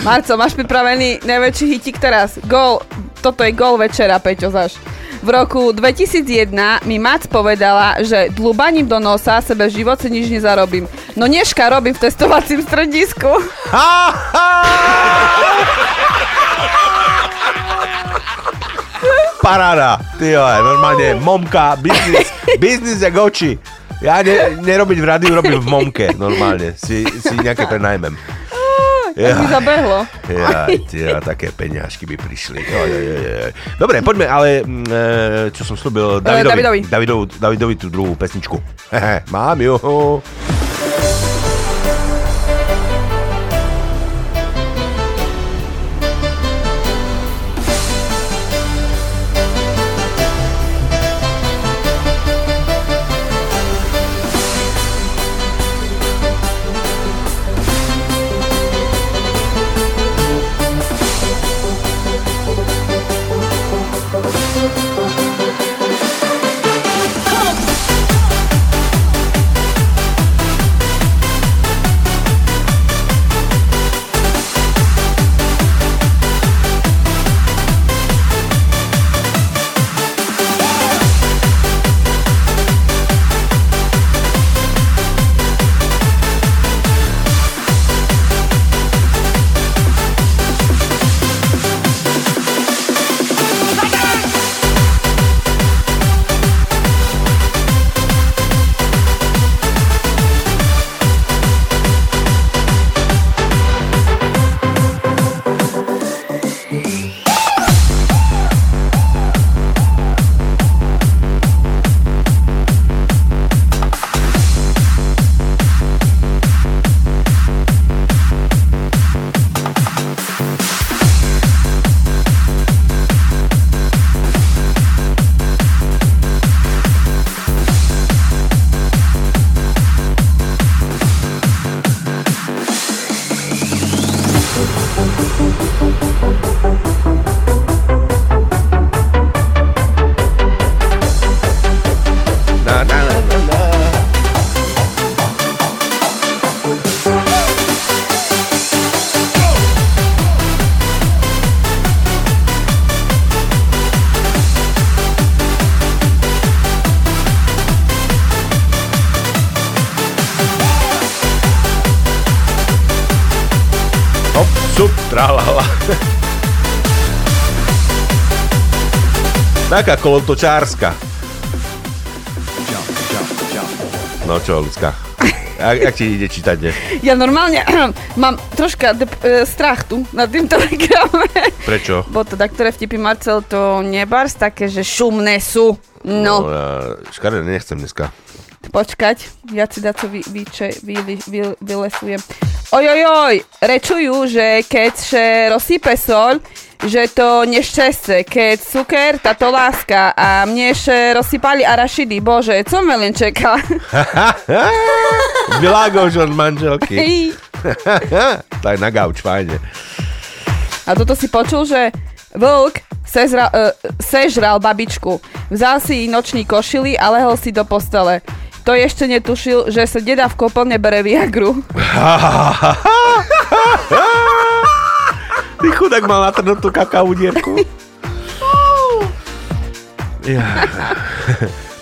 Marco, máš pripravený najväčší hitik teraz. Gól, toto je gól večera, Peťo, zaš. V roku 2001 mi Mac povedala, že dlubaním do nosa sebe v živote nič nezarobím. No dneška robím v testovacím stredisku. Paráda. Ty normálne momka, biznis, biznis jak oči. Ja ne, nerobiť v rádiu, robím v momke, normálne. Si, si nejaké prenajmem. Tak mi zabehlo. Ja, ja, také peňažky by prišli. Jo, jo, jo, jo. Dobre, poďme, ale mm, e, čo som slúbil Davidovi, Davidovi. Davidovi, Davidovi tú druhú pesničku. Mám ju. Taká kolotočárska. No čo, ľudská? Jak, jak ti ide čítať dnes? Ja normálne mám troška dep- e, strach tu na tým telegrame. Prečo? Bo teda, ktoré vtipy Marcel to nebars, také, že šumné sú. No, ja škaredé nechcem dneska. počkať, ja si daco vy, vyče, vy, vy, vy, vylesujem. Ojojoj, rečujú, že keď še rozsype sol, že to nešťastie, keď cuker, táto láska a mne še rozsypali arašidy, bože, co me len čeká? Vylágoš od manželky. Tak na gauč, fajne. A toto si počul, že vlk sezra, uh, sežral babičku. Vzal si jej nočný košily a lehol si do postele. To ešte netušil, že sa deda v koplne bere Viagru. Ty chudák mal natrhnutú kakavú dierku. Ja.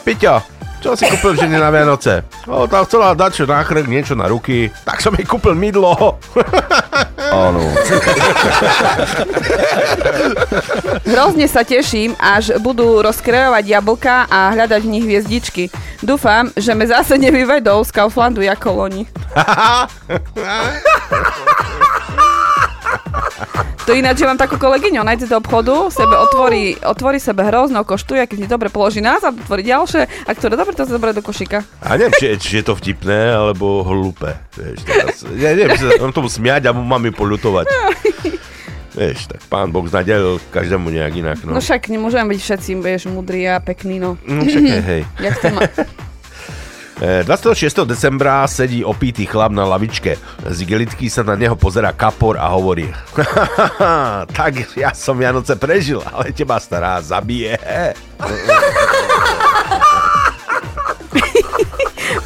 Piťo, čo si kúpil žene na Vianoce? O, tá chcela dať čo na chrk, niečo na ruky, tak som jej kúpil mydlo. Áno. Hrozne sa teším, až budú rozkrajovať jablka a hľadať v nich hviezdičky. Dúfam, že me zase nevyvedou z Kauflandu ako loni. To ináč, že mám takú kolegyňu, ona ide do obchodu, sebe otvorí, otvorí sebe hrozno, koštuje, keď si dobre položí nás a otvorí ďalšie, a ktoré dobre, to sa zoberie do košíka. A neviem, či, či je to vtipné, alebo hlúpe. Vieš, teraz, ja neviem, sa mám tomu smiať a mám ju poľutovať. Vieš, tak pán Boh znadelil každému nejak inak. No, No, však nemôžeme byť všetci, vieš, mudrí a pekní, no. No, však hej. Jak to má... E, 26. decembra sedí opitý chlap na lavičke. Z igelitky sa na neho pozera kapor a hovorí Tak ja som Vianoce prežil, ale teba stará zabije.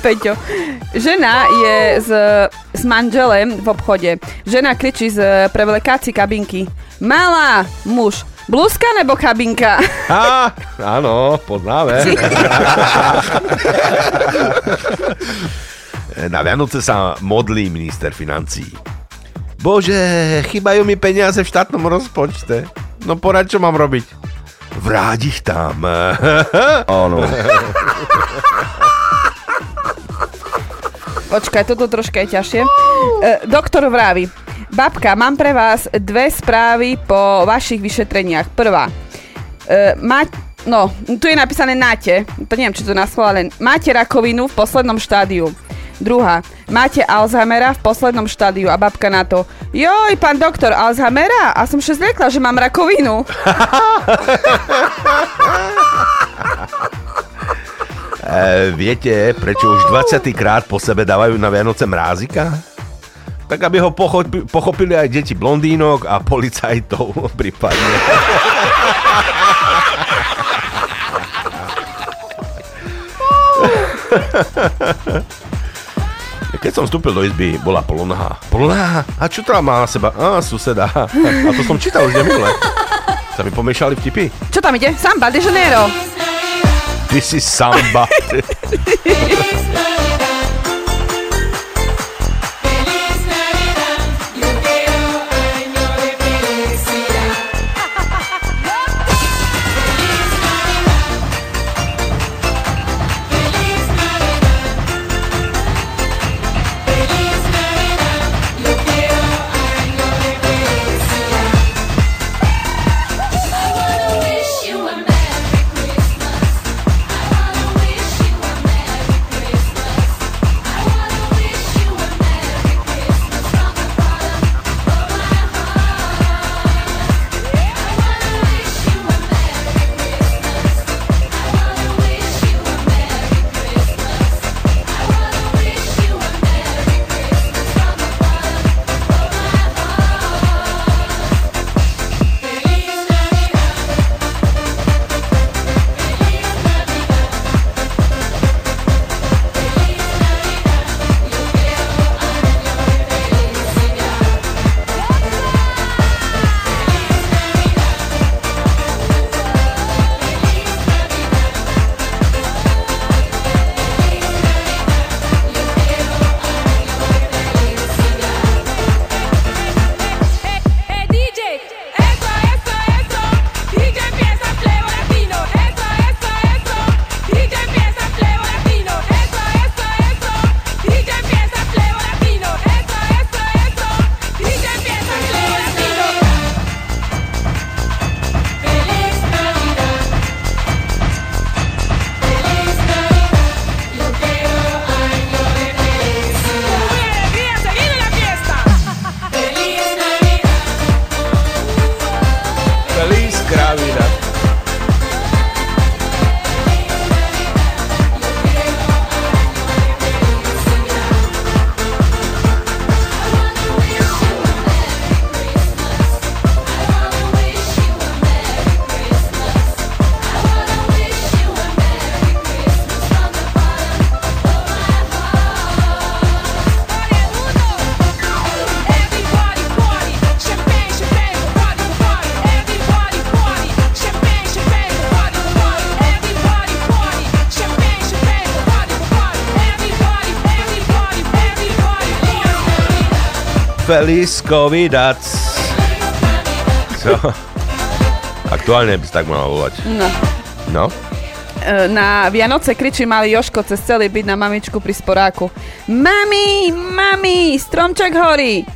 Peťo, žena je s, s manželem v obchode. Žena kričí z prevlekáci kabinky. Malá, muž, blúzka nebo kabinka? Á, áno, poznáme. Na Vianoce sa modlí minister financí. Bože, chýbajú mi peniaze v štátnom rozpočte. No porad, čo mám robiť? Vráť ich tam. Áno. Počkaj, toto troška je ťažšie. E, doktor vraví, babka, mám pre vás dve správy po vašich vyšetreniach. Prvá, e, má, no, tu je napísané náte, to neviem, či to na ale máte rakovinu v poslednom štádiu. Druhá, máte Alzheimera v poslednom štádiu a babka na to, joj, pán doktor, Alzheimera? A som še zliekla, že mám rakovinu. E, viete, prečo už 20. krát po sebe dávajú na Vianoce mrázika? Tak aby ho pochopi, pochopili aj deti blondínok a policajtov prípadne. Keď som vstúpil do izby, bola polonaha. Polonaha? A čo teda má na seba? Á, suseda. A to som čítal už neminule. Sa mi pomiešali vtipy? Čo tam ide? Samba de Janeiro. Ty si samba. Feliz Covidac. So, aktuálne by si tak mal volať. No. No. E, Na Vianoce kričí malý Joško cez celý byt na mamičku pri sporáku. Mami, mami, stromček horí.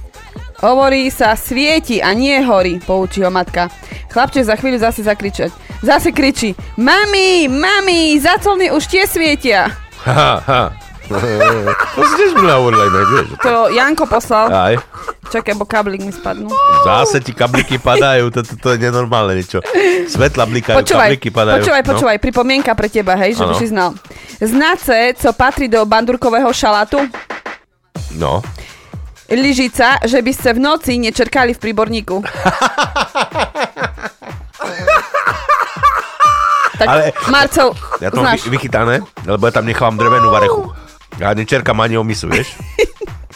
Hovorí sa svieti a nie horí, poučí ho matka. Chlapček za chvíľu zase zakričať. Zase kričí, mami, mami, zacolny už tie svietia. Ha, ha. To si tiež mi hovorila inak, vieš. To Janko poslal. Aj. Čakaj, bo kablík mi spadnú. Zase ti kabliky padajú, to, to, to je nenormálne niečo. Svetla blikajú, Počúvaj, kabliky padajú. počúvaj, No. počúvaj, pripomienka pre teba, hej, že by si znal. Znáce, co patrí do bandurkového šalátu? No. Lyžica, že by ste v noci nečerkali v príborníku. tak, Ale- Marcel, Ja to mám vy, vychytané, lebo ja tam nechám drevenú varechu. Ja nečerkám ani o misu, vieš?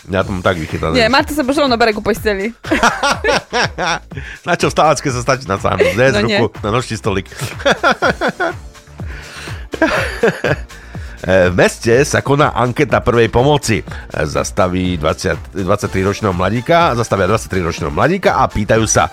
Ja to mám tak vychytané. Nie, Marcel sa božovno bere ku posteli. Na čo vstávať, keď sa stačí na sám. Znes No ruku na nočný stolik. V meste sa koná anketa prvej pomoci. Zastaví 20, 23-ročného mladíka, zastavia 23-ročného mladíka a pýtajú sa,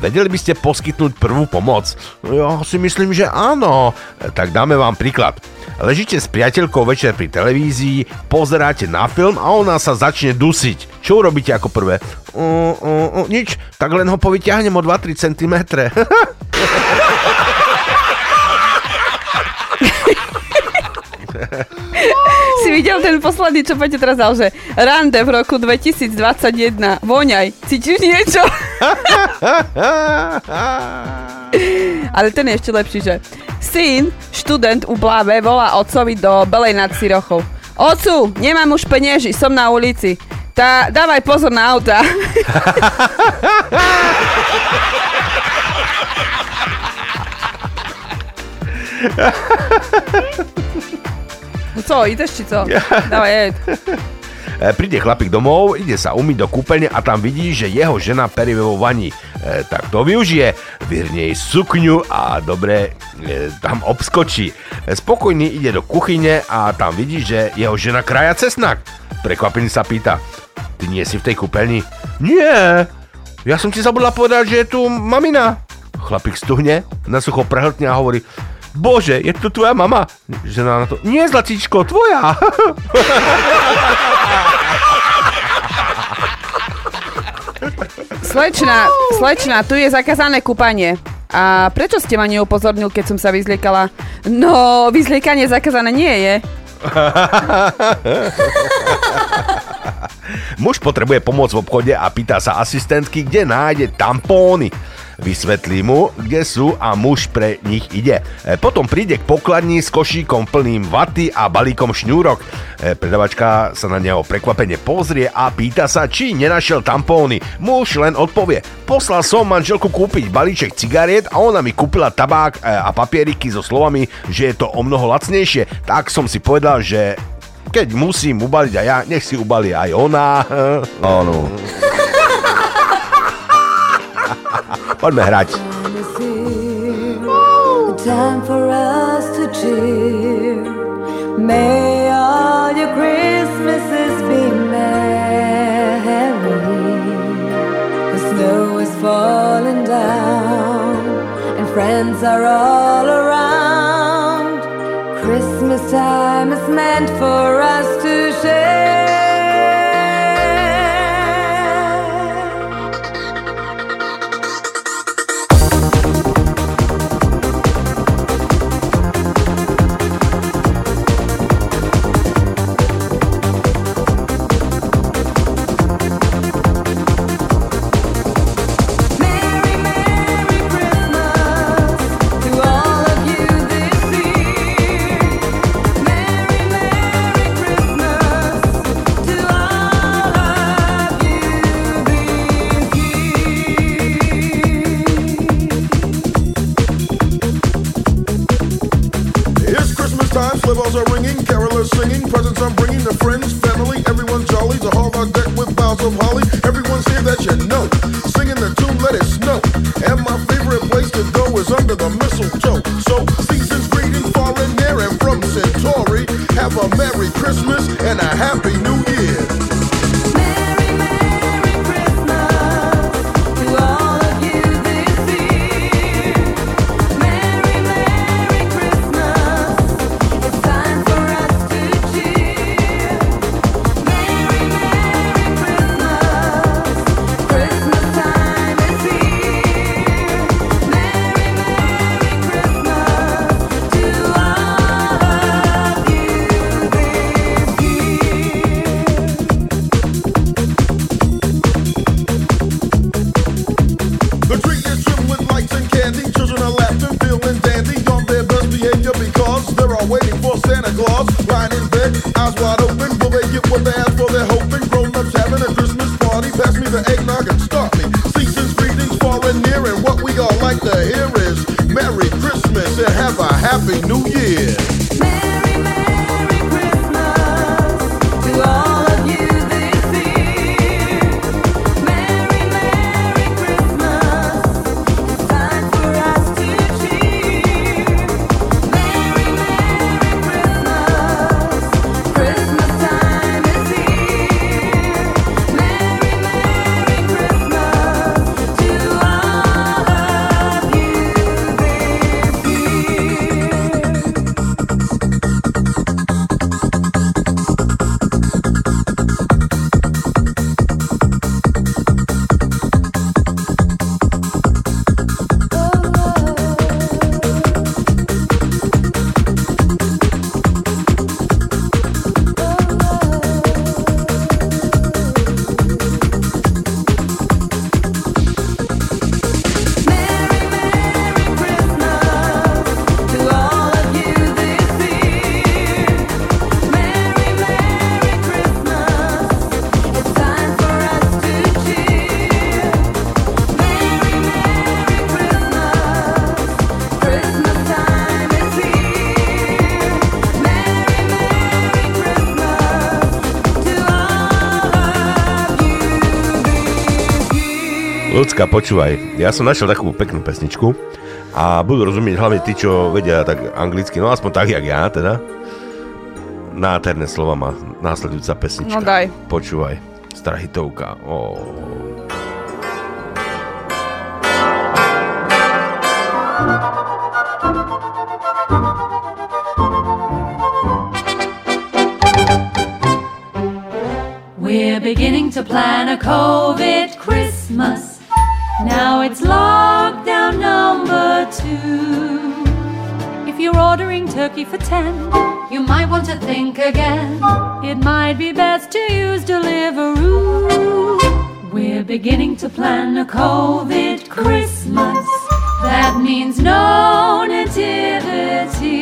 vedeli by ste poskytnúť prvú pomoc? No, Ja si myslím, že áno. E, Tak dáme vám príklad. Ležíte s priateľkou večer pri televízii, pozeráte na film a ona sa začne dusiť. Čo urobíte ako prvé? Uh, uh, uh, nič, tak len ho povyťahnem o 2-3 cm. videl ten posledný, čo Peťo teraz dal, že rande v roku 2021, voňaj, cítiš niečo? Ale ten je ešte lepší, že syn, študent u Bláve, volá otcovi do Belej nad Sirochou. Ocu, nemám už penieži, som na ulici. Tá, dávaj pozor na auta. No co, ideš či co? Dávaj, jed. Príde chlapík domov, ide sa umyť do kúpeľne a tam vidí, že jeho žena perie vo vani. E, tak to využije, vyrne jej sukňu a dobre e, tam obskočí. E, spokojný ide do kuchyne a tam vidí, že jeho žena kraja cesnak. Prekvapený sa pýta, ty nie si v tej kúpeľni? Nie, ja som ti zabudla povedať, že je tu mamina. Chlapík stuhne, na sucho prehltne a hovorí, Bože, je tu tvoja mama? Žena na to, nie zlatíčko, tvoja. Slečna, slečna, tu je zakázané kúpanie. A prečo ste ma neupozornil, keď som sa vyzliekala? No, vyzliekanie zakázané nie je. Muž potrebuje pomoc v obchode a pýta sa asistentky, kde nájde tampóny. Vysvetlí mu, kde sú a muž pre nich ide. E, Potom príde k pokladni s košíkom plným vaty a balíkom šňúrok. E, Predavačka sa na neho prekvapene pozrie a pýta sa, či nenašiel tampóny. Muž len odpovie, poslal som manželku kúpiť balíček cigariet a ona mi kúpila tabák e, a papieriky so slovami, že je to o mnoho lacnejšie. Tak som si povedal, že keď musím ubaliť aj ja, nech si ubali aj ona. Áno. Poďme hrať. Time for us to cheer. May all your Christmases be merry. The snow is falling down, and friends are all around. Christmas time is meant for us to share. Sleigh bells are ringing, carolers singing, presents I'm bringing to friends, family, everyone's jolly. The hall are decked with boughs of holly. Everyone's here that you know, singing the tune, let it snow. And my favorite place to go is under the mistletoe. So, season's greetings far and and from Centauri, have a Merry Christmas and a Happy New Year. Ľudská, počúvaj, ja som našiel takú peknú pesničku a budú rozumieť hlavne tí, čo vedia tak anglicky, no aspoň tak, jak ja teda. Nádherné slova má následujúca pesnička. No daj. Počúvaj, stará hitovka. Oh. We're beginning to plan a COVID Christmas. Now it's lockdown number two. If you're ordering turkey for 10, you might want to think again. It might be best to use Deliveroo. We're beginning to plan a COVID Christmas. That means no nativity.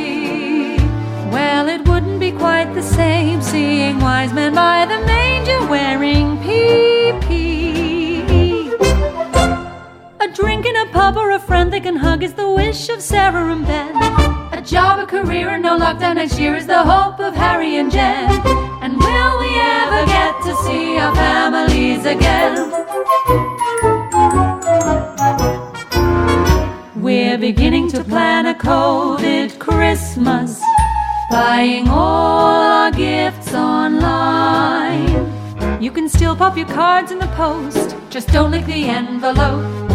Well, it wouldn't be quite the same seeing wise men by the manger wearing PPE. Drink in a pub or a friend they can hug is the wish of Sarah and Ben. A job, a career, and no lockdown next year is the hope of Harry and Jen. And will we ever get to see our families again? We're beginning to plan a COVID Christmas, buying all our gifts online. You can still pop your cards in the post, just don't lick the envelope.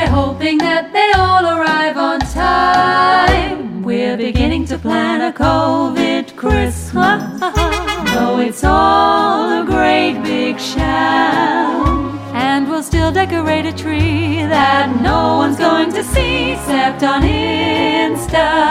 We're hoping that they all arrive on time. We're beginning to plan a COVID Christmas, though it's all a great big sham. And we'll still decorate a tree that no one's going to see except on Instagram.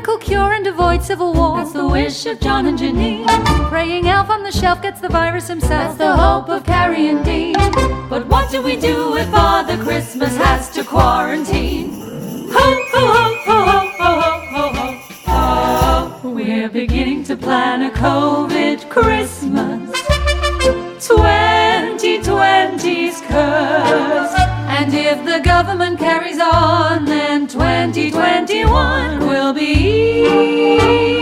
Miracle cure and avoid civil war. That's the wish of John and Janine. Praying elf on the shelf gets the virus himself. That's the hope of Carrie and Dean. But what do we do if Father Christmas has to quarantine? Ho, ho, ho, ho, ho, ho, ho, ho, ho. Oh, we're beginning to plan a COVID Christmas. 2020's curse. And if the government carries on, then 2021 will be even.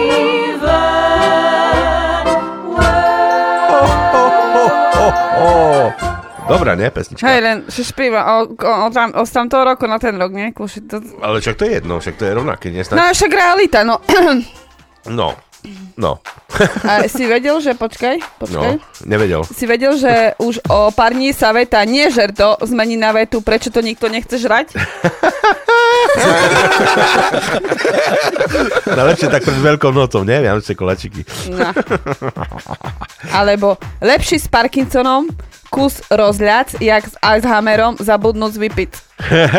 Oh, dobrá, nie, pesnička? Hej, len že špíva o, o, o, tam, o z tamtoho roku na ten rok, nie? Kúši, to... Ale však to je jedno, však to je rovnaké, nie? No Snáď... však realita, no. No, no, A si vedel, že, počkaj, počkaj. no, nevedel. Si vedel, že už o pár dní sa veta nie žerto zmení na vetu, prečo to nikto nechce žrať? Najlepšie tak pred Veľkou nocou, nie? Vianočné kolačiky. No. Alebo lepší s Parkinsonom, kus rozľac, jak s Alzheimerom zabudnúť vypiť.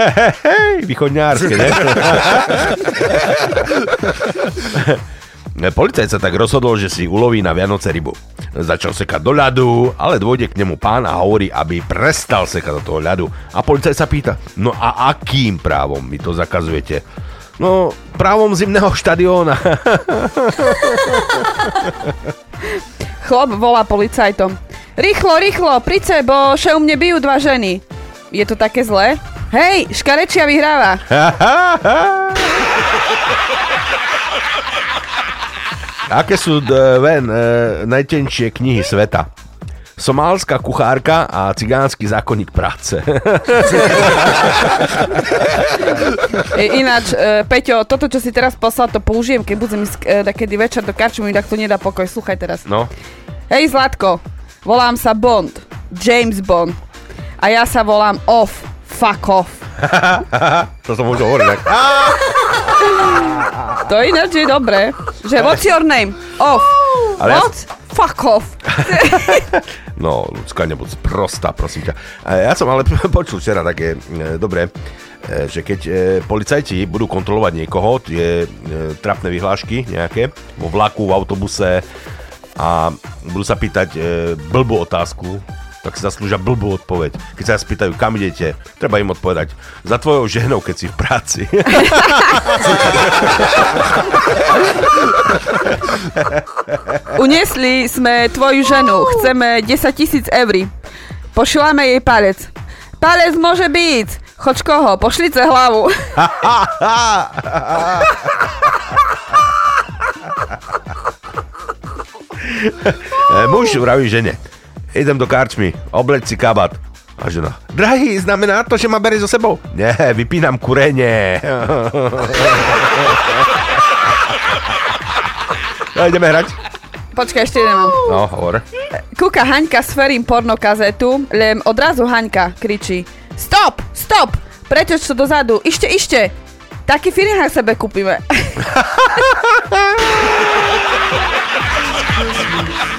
Východňárske, ne? Policajt sa tak rozhodol, že si uloví na Vianoce rybu. Začal sekať do ľadu, ale dôjde k nemu pán a hovorí, aby prestal sekať do toho ľadu. A policajt sa pýta, no a akým právom mi to zakazujete? No, právom zimného štadióna. Chlop volá policajtom. Rýchlo, rýchlo, príďte, bo še u mne bijú dva ženy. Je to také zlé? Hej, škarečia vyhráva. Aké sú dve e, najtenšie knihy sveta? Somálska kuchárka a cigánsky zákonník práce. E, ináč, e, Peťo, toto, čo si teraz poslal, to použijem, keď budem ísť e, takedy večer do karču, mi tak to nedá pokoj. Sluchaj teraz. No. Hej, Zlatko, volám sa Bond. James Bond. A ja sa volám Off. Fuck off. to som už hovoril. To ináč je dobré. Že what's your name? Off. Ale ja- What? Fuck off. No, ľudská nebuď prostá, prosím ťa. Ja som ale počul včera také e, dobré, e, že keď e, policajti budú kontrolovať niekoho, tie e, trapné vyhlášky nejaké, vo vlaku, v autobuse a budú sa pýtať e, blbú otázku, tak si zaslúžia blbú odpoveď. Keď sa spýtajú, kam idete, treba im odpovedať. Za tvojou ženou, keď si v práci. Uniesli sme tvoju ženu. Chceme 10 tisíc eur. Pošľame jej palec. Palec môže byť. Choď koho? Pošlice hlavu. Muž vraví žene, idem do karčmy, obleď si kabát. A žena, drahý, znamená to, že ma bere so sebou? Nie, vypínam kurenie. no, ideme hrať? Počkaj, ešte jeden mám. No, hovor. Kúka Haňka s Ferim pornokazetu, len odrazu Haňka kričí Stop, stop, preteč to dozadu, ište, ište. Taký na sebe kúpime.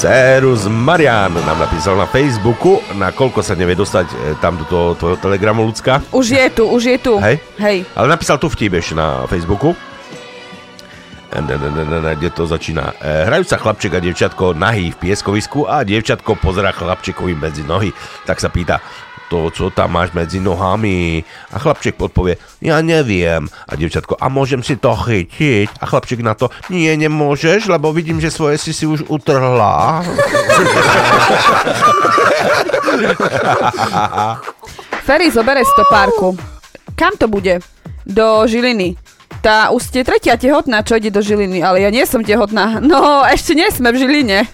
Serus Marian nám napísal na Facebooku, na koľko sa nevie dostať e, tam do toho tvojho telegramu ľudská. Už je tu, už je tu. Hej? Hej. Ale napísal tu vtip ešte na Facebooku. Ne, ne, ne, ne, ne, Kde to začína? E, Hrajú sa chlapček a dievčatko nahý v pieskovisku a dievčatko pozera chlapčekovi medzi nohy. Tak sa pýta, to, čo tam máš medzi nohami. A chlapček odpovie, ja neviem. A dievčatko, a môžem si to chytiť? A chlapček na to, nie, nemôžeš, lebo vidím, že svoje si si už utrhla. Ferry zobere stopárku. Kam to bude? Do Žiliny. Tá už ste tretia tehotná, čo ide do Žiliny, ale ja nie som tehotná. No, ešte nie sme v Žiline.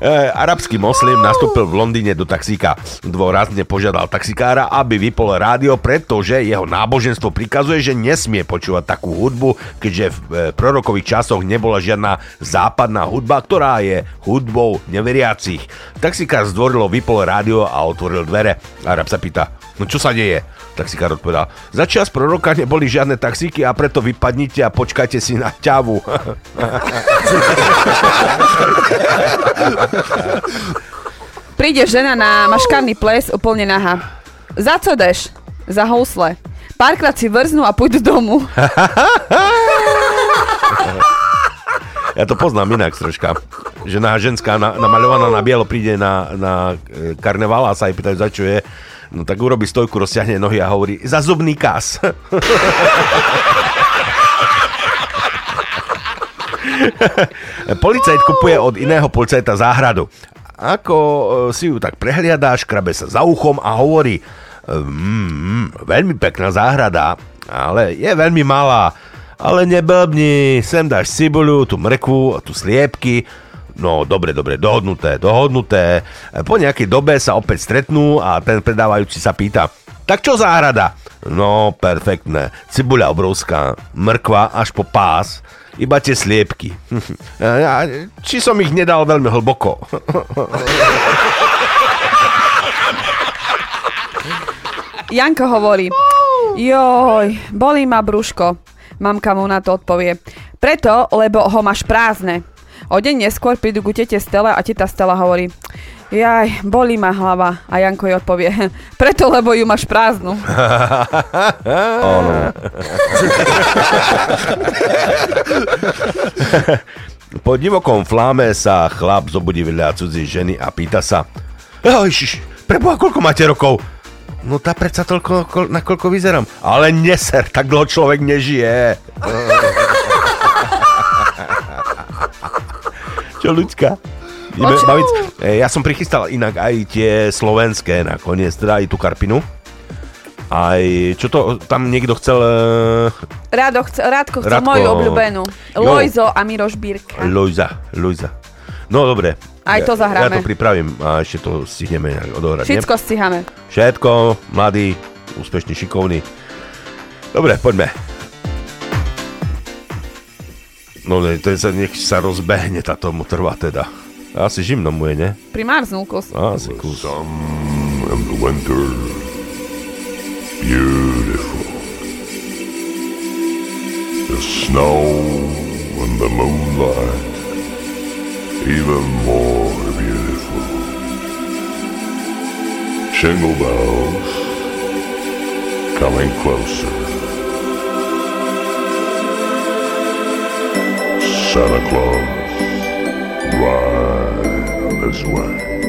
E, arabský moslim nastúpil v Londýne do taxíka. Dôrazne požiadal taxikára, aby vypol rádio, pretože jeho náboženstvo prikazuje, že nesmie počúvať takú hudbu, keďže v e, prorokových časoch nebola žiadna západná hudba, ktorá je hudbou neveriacich. Taxikár zdvorilo vypol rádio a otvoril dvere. Arab sa pýta, no čo sa deje? Taxikár odpovedal, za čas proroka neboli žiadne taxíky a preto vypadnite a počkajte si na ťavu. Príde žena na maškarný ples úplne naha. Za co deš? Za housle. Párkrát si vrznú a pôjdu domu. Ja to poznám inak troška. Žena ženská na, namaľovaná na bielo príde na, na e, karneval a sa jej pýtajú, za čo je. No tak urobí stojku, rozťahne nohy a hovorí, za zubný kas. Policajt kupuje od iného policajta záhradu. Ako e, si ju tak prehliadá, škrabe sa za uchom a hovorí, mm, veľmi pekná záhrada, ale je veľmi malá. Ale neblbni, sem dáš cibuľu, tu mrkvu, tu sliepky. No, dobre, dobre, dohodnuté, dohodnuté. Po nejakej dobe sa opäť stretnú a ten predávajúci sa pýta, tak čo záhrada? No, perfektné. Cibuľa obrovská, mrkva až po pás, iba tie sliepky. Či som ich nedal veľmi hlboko? Janko hovorí, joj, bolí ma brúško. Mamka mu na to odpovie, preto, lebo ho máš prázdne. O deň neskôr prídu ku tete Stele a teta Stela hovorí, jaj, bolí ma hlava. A Janko jej odpovie, preto, lebo ju máš prázdnu. Áno. Po divokom fláme sa chlap zobudí vedľa cudzí ženy a pýta sa Ježiš, preboha, koľko máte rokov? No tá predsa toľko, kol, na koľko vyzerám. Ale neser, tak dlho človek nežije. Čo, ľudská? Ideme baviť. E, Ja som prichystal inak aj tie slovenské nakoniec, teda aj tú karpinu. Aj, čo to, tam niekto chcel... e, Rádo chce, Rádko chce Rádko. moju obľúbenú. Jo. Lojzo a Miroš Bírka. Lojza, Lojza. No dobre. Aj to zahráme. Ja to pripravím a ešte to stihneme odohrať. Všetko stíhame. Všetko, mladý, úspešný, šikovný. Dobre, poďme. No, ne, to je nech sa rozbehne, táto mu trvá teda. Asi žimno mu je, ne? Primáznul kus. Asi kus. and the winter beautiful. The snow and the moonlight even more beautiful. Jingle bells coming closer. Santa Claus, ride this way.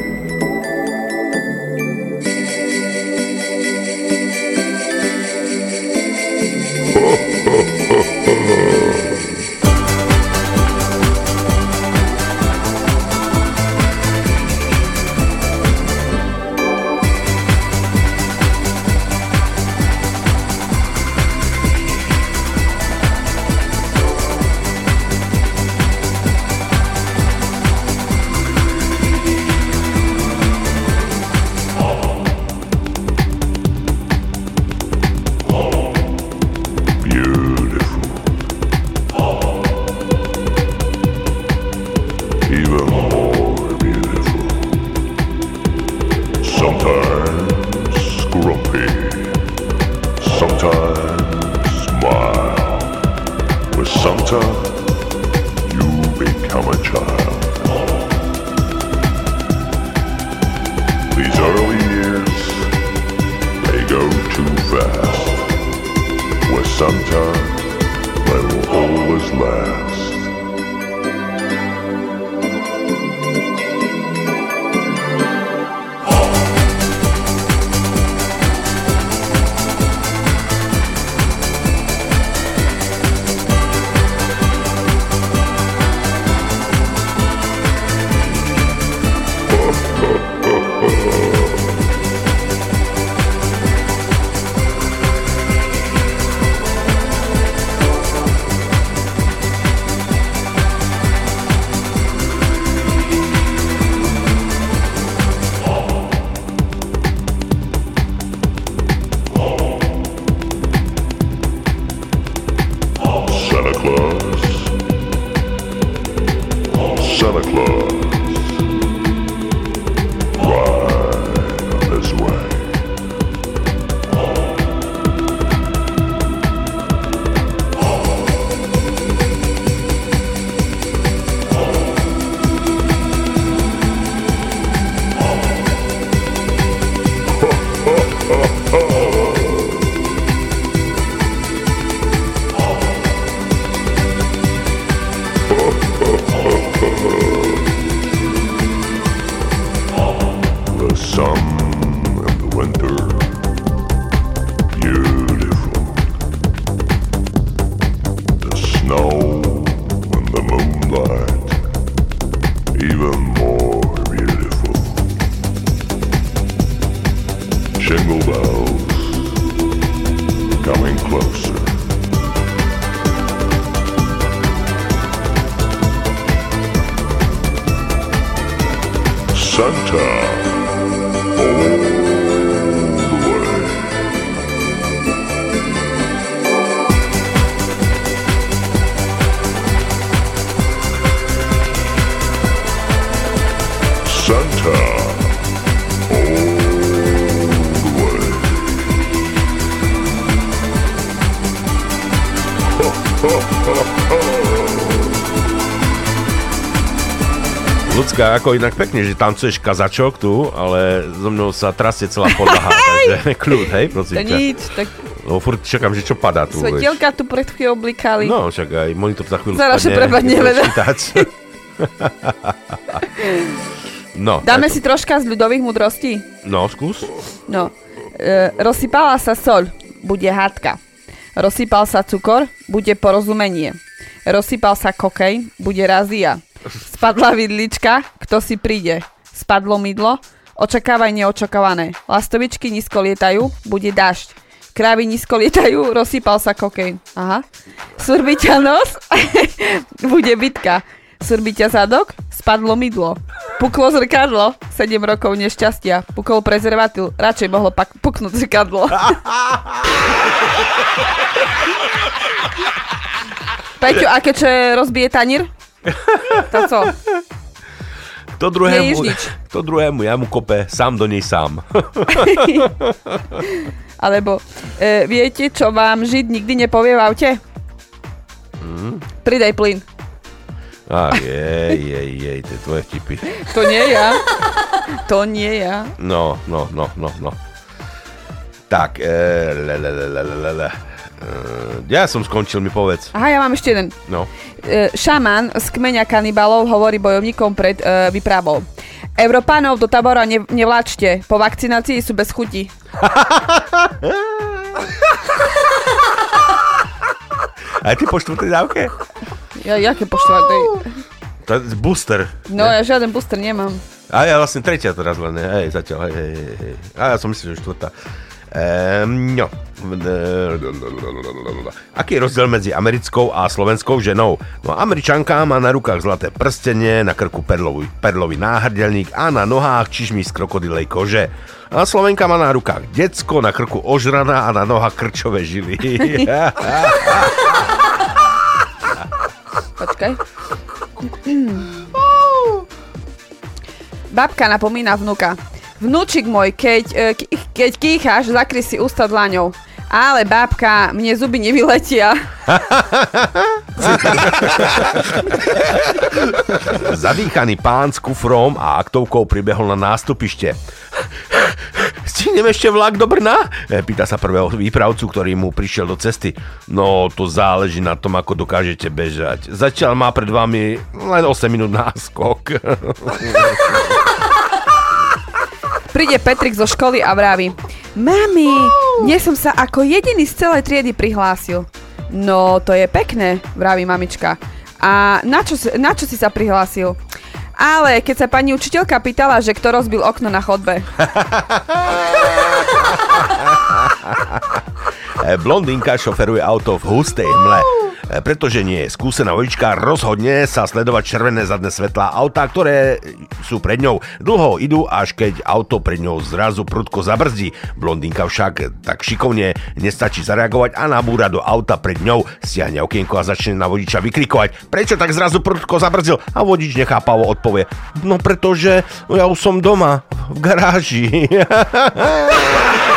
Ako inak pekne, že tancuješ kazačok tu, ale so mnou sa trasie celá podlaha, takže kľud, hej, prosím ťa. nič, tak No furt čakám, že čo padá tu. svetielka tu pred chvíľou blikali. No, však aj monitor za chvíľu Zaraz, spadne, prepadne, no, Dáme si troška z ľudových múdrostí? no, skús. No. E, rozsypala sa soľ, bude hádka. Rozsypal sa cukor, bude porozumenie. Rozsypal sa kokej, bude razia. Spadla vidlička, kto si príde. Spadlo mydlo, očakávaj neočakávané. Lastovičky nízko lietajú, bude dažď. Krávy nízko lietajú, rozsypal sa kokej. Aha. Surbí ťa nos, bude bitka. Surbí ťa zadok, spadlo mydlo. Puklo zrkadlo, 7 rokov nešťastia. Pukol prezervatív, radšej mohlo pak- puknúť zrkadlo. Peťo, a keď rozbije tanír? To co? To druhému, Nejíš nič. to druhému ja mu kope sám do nej sám. Alebo e, viete, čo vám Žid nikdy nepovie v aute? Mm. Pridaj plyn. Ach, jej, jej, jej, tie tvoje vtipy. To nie ja. To nie ja. No, no, no, no, no. Tak, e, le, le, le, le, le, le, le. E, ja som skončil, mi povedz. Aha, ja mám ešte jeden. No. E, šaman z kmeňa kanibalov hovorí bojovníkom pred e, vypravou. Európanov do tábora ne, nevláčte, po vakcinácii sú bez chuti. Aj ty po štvrtej dávke? Ja, jaké po štvrtej? To je booster. No ja žiaden booster nemám. A ja vlastne tretia teraz len, hej, zatiaľ, hej, hej, hej. A ja som myslel, že štvrtá. Ehm, no. Aký je rozdiel medzi americkou a slovenskou ženou? No Američanka má na rukách zlaté prstenie, na krku perlový, perlový náhrdelník a na nohách čižmy z krokodilej kože. A Slovenka má na rukách decko, na krku ožrana a na nohách krčové žily. Počkaj. Babka napomína vnuka. Vnúčik môj, keď, e, ke- keď kýcháš, zakry si ústa dlaňou. Ale babka, mne zuby nevyletia. Zadýchaný pán s kufrom a aktovkou pribehol na nástupište. Stihnem ešte vlak do Brna? E, Pýta sa prvého výpravcu, ktorý mu prišiel do cesty. No, to záleží na tom, ako dokážete bežať. Začal má pred vami len 8 minút náskok. Príde Petrik zo školy a vraví Mami, dnes som sa ako jediný z celej triedy prihlásil. No, to je pekné, vraví mamička. A na čo, si- na čo si sa prihlásil? Ale keď sa pani učiteľka pýtala, že kto rozbil okno na chodbe. Blondínka šoferuje auto v hustej hmle. Pretože nie je skúsená vodička, rozhodne sa sledovať červené zadné svetlá auta, ktoré sú pred ňou. Dlho idú, až keď auto pred ňou zrazu prudko zabrzdí. Blondínka však tak šikovne nestačí zareagovať a nabúra do auta pred ňou, stiahne okienko a začne na vodiča vykrikovať. Prečo tak zrazu prudko zabrzdil? A vodič nechápavo odpovie. No pretože ja už som doma, v garáži.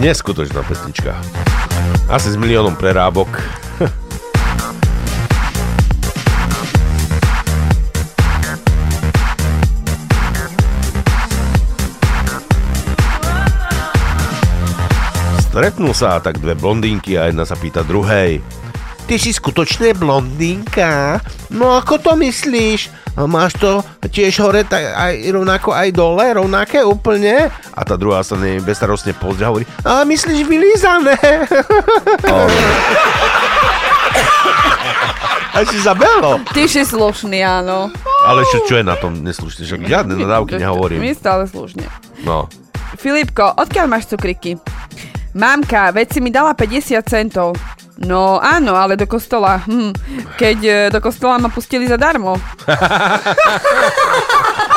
Neskutočná pesnička. Asi s miliónom prerábok. Stretnú sa tak dve blondínky a jedna sa pýta druhej. Ty si skutočne blondínka? No ako to myslíš? Máš to tiež hore tak aj rovnako aj dole, rovnaké úplne? A tá druhá sa nej bezstarostne pozrie a hovorí, a myslíš vylízané? a si zabelo. Ty si slušný, áno. Ale čo, čo je na tom neslušné? Že žiadne nadávky nehovorím. My stále slušne. No. Filipko, odkiaľ máš cukriky? Mamka, veď si mi dala 50 centov. No áno, ale do kostola. Hm. Keď e, do kostola ma pustili zadarmo.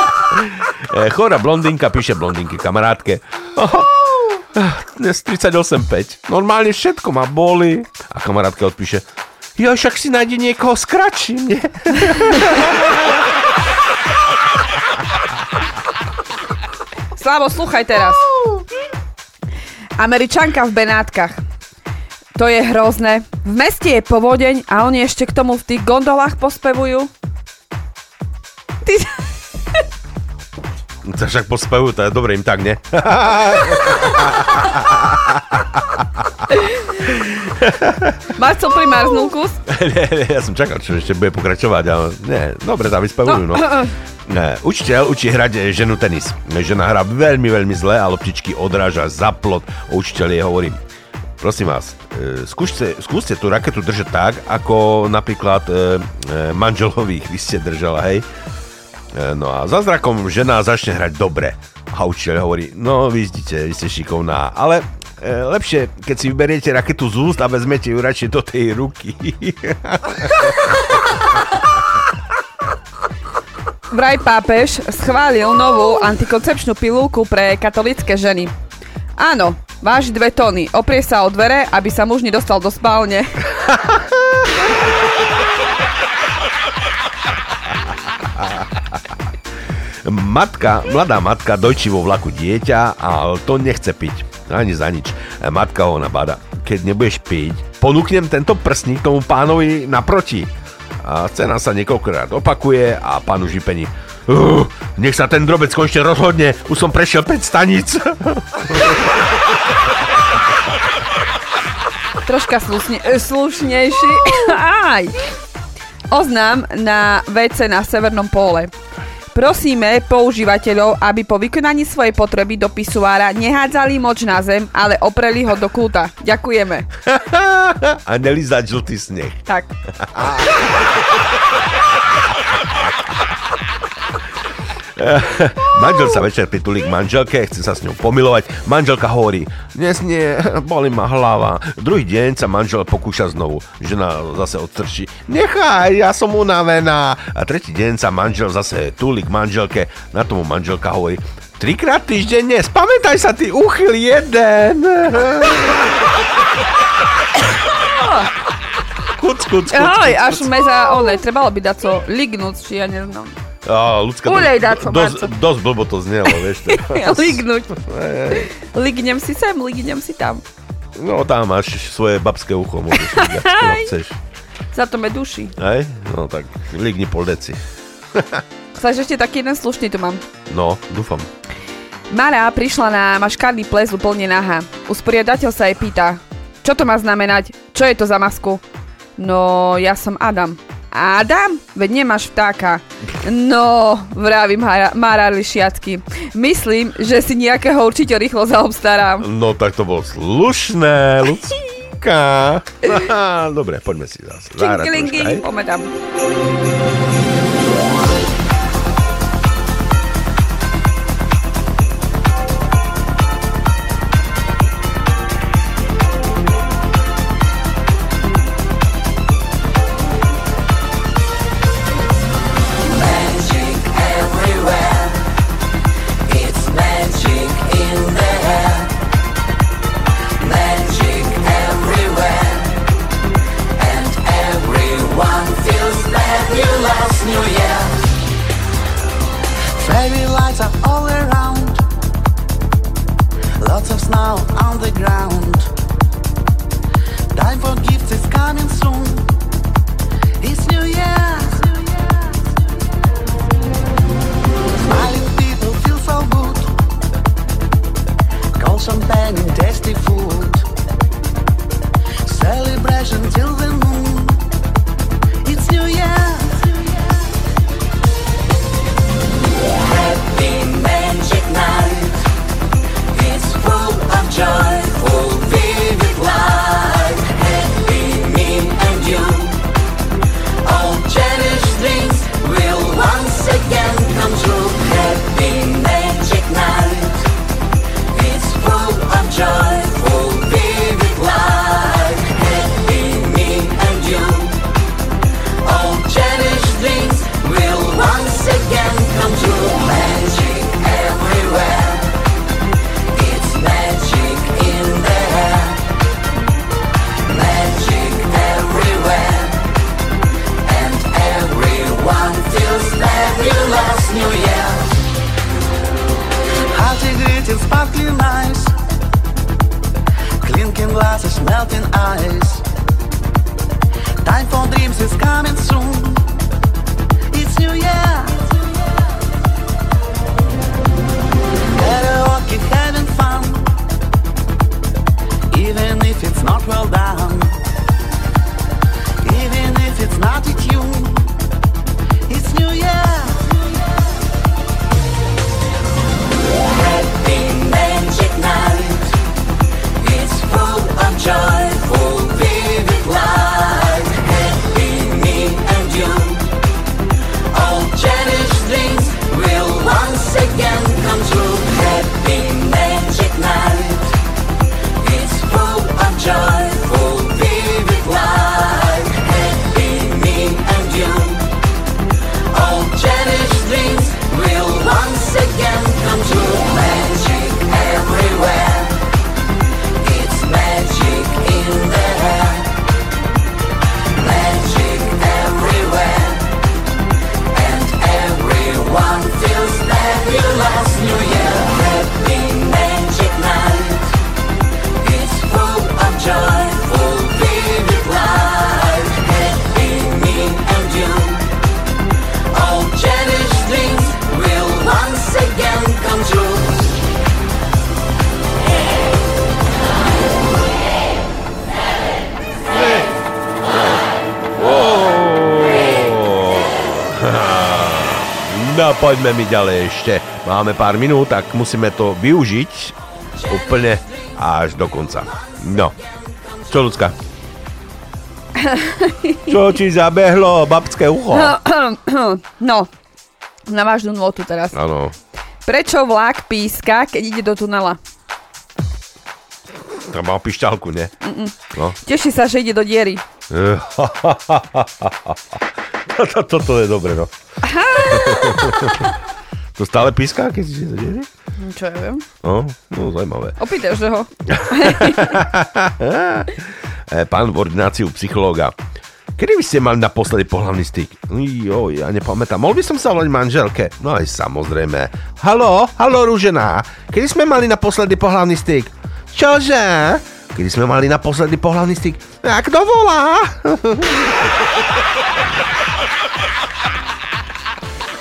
E, chora blondinka píše blondinky kamarátke. Oh, dnes 38,5. Normálne všetko ma boli. A kamarátka odpíše. Jo, však si nájde niekoho s kratším, nie? Slavo, sluchaj teraz. Američanka v Benátkach. To je hrozné. V meste je povodeň a oni ešte k tomu v tých gondolách pospevujú. Ty... To však pospevujú, to je dobre im tak, nie? Máš co primárznú kus? nie, nie, ja som čakal, čo ešte bude pokračovať, ale nie, dobre, tam vyspevujú, no. Ne, učiteľ učí hrať ženu tenis. Žena hrá veľmi, veľmi zle a loptičky odráža za plot. Učiteľ jej hovorí, prosím vás, e, skúste, skúste tú raketu držať tak, ako napríklad e, e, manželových vy ste držala, hej. E, no a za zrakom žena začne hrať dobre. A učiteľ hovorí, no vy zdíte, vy ste šikovná, ale e, lepšie, keď si vyberiete raketu z úst a vezmete ju radšej do tej ruky. Vraj pápež schválil novú antikoncepčnú pilulku pre katolické ženy. Áno, váži dve tóny, oprie sa o dvere, aby sa muž nedostal do spálne. Matka, mladá matka dojčí vo vlaku dieťa a to nechce piť. Ani za nič. Matka ho nabáda. Keď nebudeš piť, ponúknem tento prsník tomu pánovi naproti. A scéna sa niekoľkokrát opakuje a pán už. Uh, nech sa ten drobec konečne rozhodne, už som prešiel 5 staníc. Troška slušne, slušnejší. Aj. Oznám na WC na Severnom póle. Prosíme používateľov, aby po vykonaní svojej potreby do pisuára nehádzali moč na zem, ale opreli ho do kúta. Ďakujeme. a nelizať žltý sneh. Tak. Manžel sa večer pritulí k manželke, chce sa s ňou pomilovať. Manželka hovorí, dnes nie, boli ma hlava. Druhý deň sa manžel pokúša znovu. Žena zase odstrčí, nechaj, ja som unavená. A tretí deň sa manžel zase túli k manželke. Na tomu manželka hovorí, trikrát týždenne, spamätaj sa ty uchyl jeden. Kuc, kuc, kuc, Aj, kuc, až kuc. meza, ole, trebalo by dať co lignúť, či ja neznám. Á, ľudská, Ulej dáco, dosť, Marco. dosť blbo to znelo, vieš. Lignúť. Lignem si sem, lignem si tam. No tam máš svoje babské ucho, môžeš lignať, čo chceš. Za to me duši. Hej? No tak ligni pol deci. Chceš ešte taký jeden slušný tu mám. No, dúfam. Mara prišla na maškarný ples úplne nahá. Usporiadateľ sa jej pýta, čo to má znamenať? Čo je to za masku? No, ja som Adam. Adam? Veď nemáš vtáka. No, vravím Mara, Lišiacky. Myslím, že si nejakého určite rýchlo zaobstarám. No tak to bolo slušné, ľudská. Dobre, poďme si zase zahrať poďme tam. All around. Lots of snow on the ground. Time for gifts is coming soon. It's New Year. People feel so good. Champagne and tasty food. Celebration till the moon. It's New Year. Joy, No mi ďalej ešte. Máme pár minút, tak musíme to využiť úplne až do konca. No. Čo, ľudská? Čo ti zabehlo, babské ucho? No, na vážnu notu teraz. Áno. Prečo vlak píska, keď ide do tunela? Tam mal pišťalku? Mm-mm. No. Teší sa, že ide do diery. Toto, toto je dobre, no. To stále píska, keď si to deje? Hm, Čo ja viem. No, no, zaujímavé. Opýtaš ho. Eh, Pán v ordináciu psychológa. Kedy by ste mali naposledy pohľavný styk? Jo, ja nepamätám. Mohol by som sa volať manželke? No aj samozrejme. Halo, halo, rúžená. Kedy sme mali naposledy pohľavný styk? Čože? Kedy sme mali naposledy pohľavný styk? A kto volá?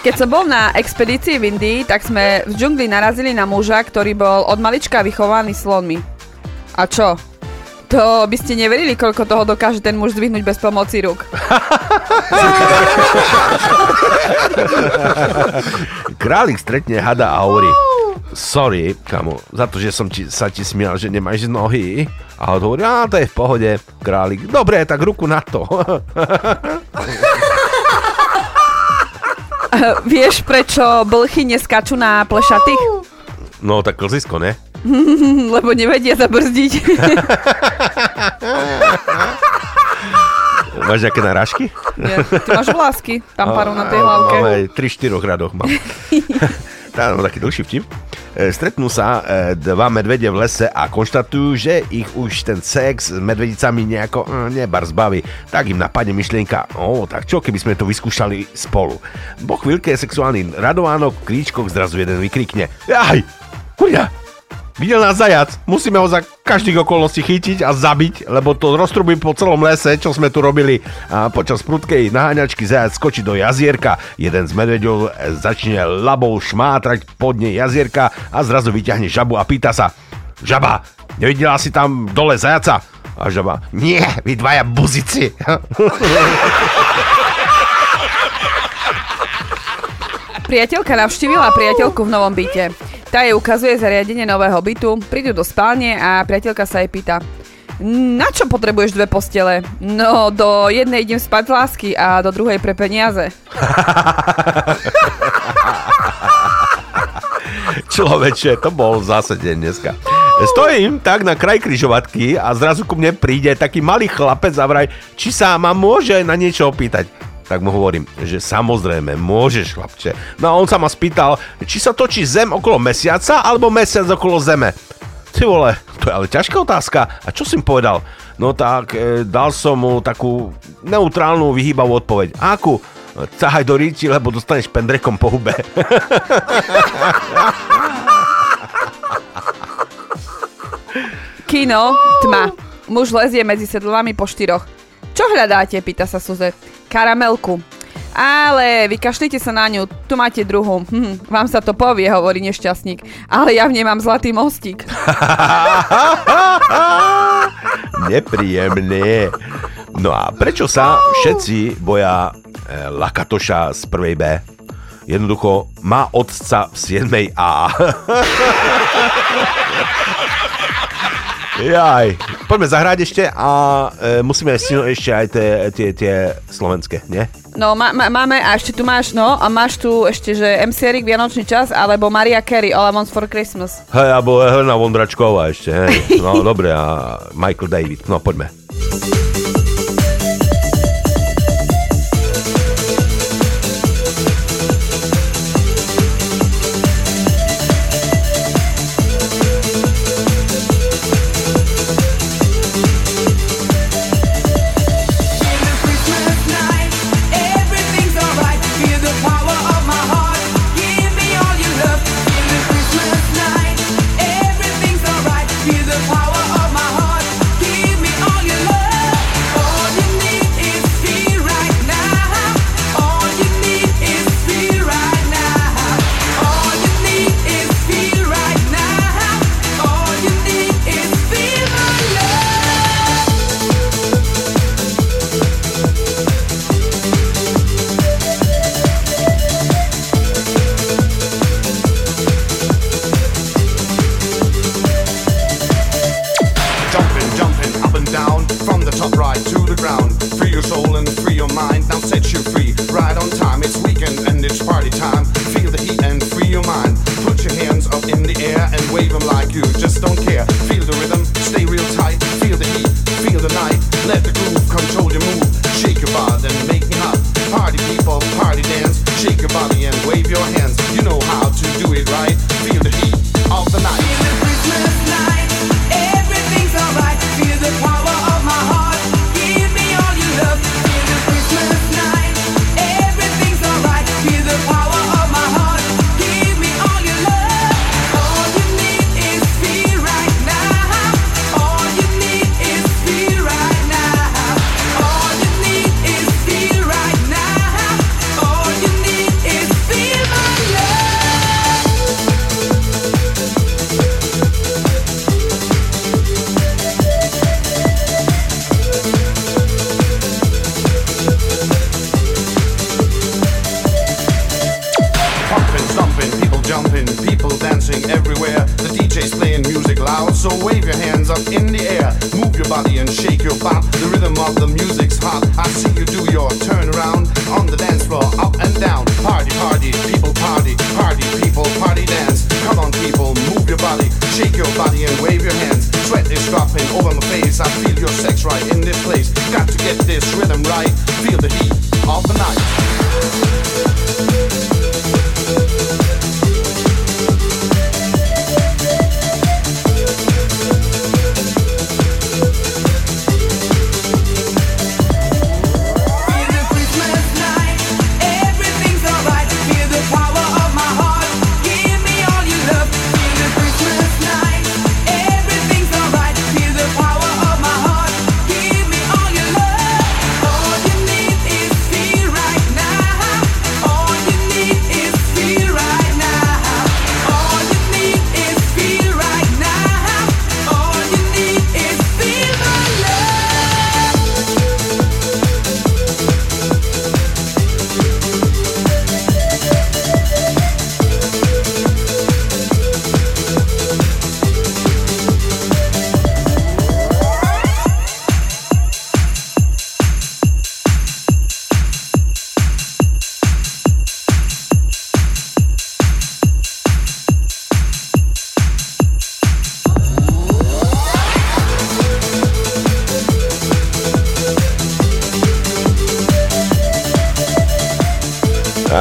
Keď som bol na expedícii v Indii, tak sme v džungli narazili na muža, ktorý bol od malička vychovaný slonmi. A čo? To by ste neverili, koľko toho dokáže ten muž zdvihnúť bez pomoci rúk. Králik stretne hada a hovorí Sorry, kamo, za to, že som ti, sa ti smial, že nemáš nohy. A hovorí, a to je v pohode, králik. Dobre, tak ruku na to. Vieš, prečo blchy neskačú na plešatých? No, tak klzisko, ne? Lebo nevedia zabrzdiť. Máš nejaké narážky? Nie, ty máš vlásky, tam párov na tej hlavke. Mám aj 3-4 radoch mám. Tá, no, taký dlhší vtip. E, Stretnú sa e, dva medvede v lese a konštatujú, že ich už ten sex s medvedicami nejako e, nebar zbaví. Tak im napadne myšlienka, o, tak čo keby sme to vyskúšali spolu. Po chvíľke sexuálny radovánok v kríčkoch zrazu jeden vykrikne. Aj, kurňa, Videl nás zajac, musíme ho za každých okolností chytiť a zabiť, lebo to roztrubí po celom lese, čo sme tu robili. A počas prudkej naháňačky zajac skočí do jazierka. Jeden z medveďov e, začne labou šmátrať pod nej jazierka a zrazu vyťahne žabu a pýta sa Žaba, nevidela si tam dole zajaca? A žaba, nie, vy dvaja buzici. Priateľka navštívila priateľku v novom byte. Tá jej ukazuje zariadenie nového bytu, prídu do spálne a priateľka sa jej pýta na čo potrebuješ dve postele? No, do jednej idem spať z lásky a do druhej pre peniaze. Človeče, to bol zase deň dneska. Stojím tak na kraj kryžovatky a zrazu ku mne príde taký malý chlapec a vraj, či sa ma môže na niečo opýtať. Tak mu hovorím, že samozrejme, môžeš chlapče. No a on sa ma spýtal, či sa točí zem okolo mesiaca alebo mesiac okolo zeme. Ty vole, to je ale ťažká otázka. A čo si im povedal? No tak, e, dal som mu takú neutrálnu, vyhýbavú odpoveď. Akú? Cahaj do ríti, lebo dostaneš pendrekom po hube. Kino, tma. Muž lezie medzi sedlami po štyroch. Čo hľadáte, pýta sa Suze. Karamelku. Ale vykašlite sa na ňu, tu máte druhú. Hm, vám sa to povie, hovorí nešťastník. Ale ja v nej mám zlatý mostík. Nepríjemné. No a prečo sa všetci boja e, Lakatoša z prvej B? Jednoducho má otca v 7. A. Jaj, poďme zahrať ešte a e, musíme si ešte aj tie, tie, tie slovenské, nie? No, má, má, máme, a ešte tu máš, no, a máš tu ešte, že MC Erik Vianočný čas, alebo Maria Carey, All I Want for Christmas. Hej, alebo Helena Vondračková ešte, hej. No, dobre, a Michael David, no poďme.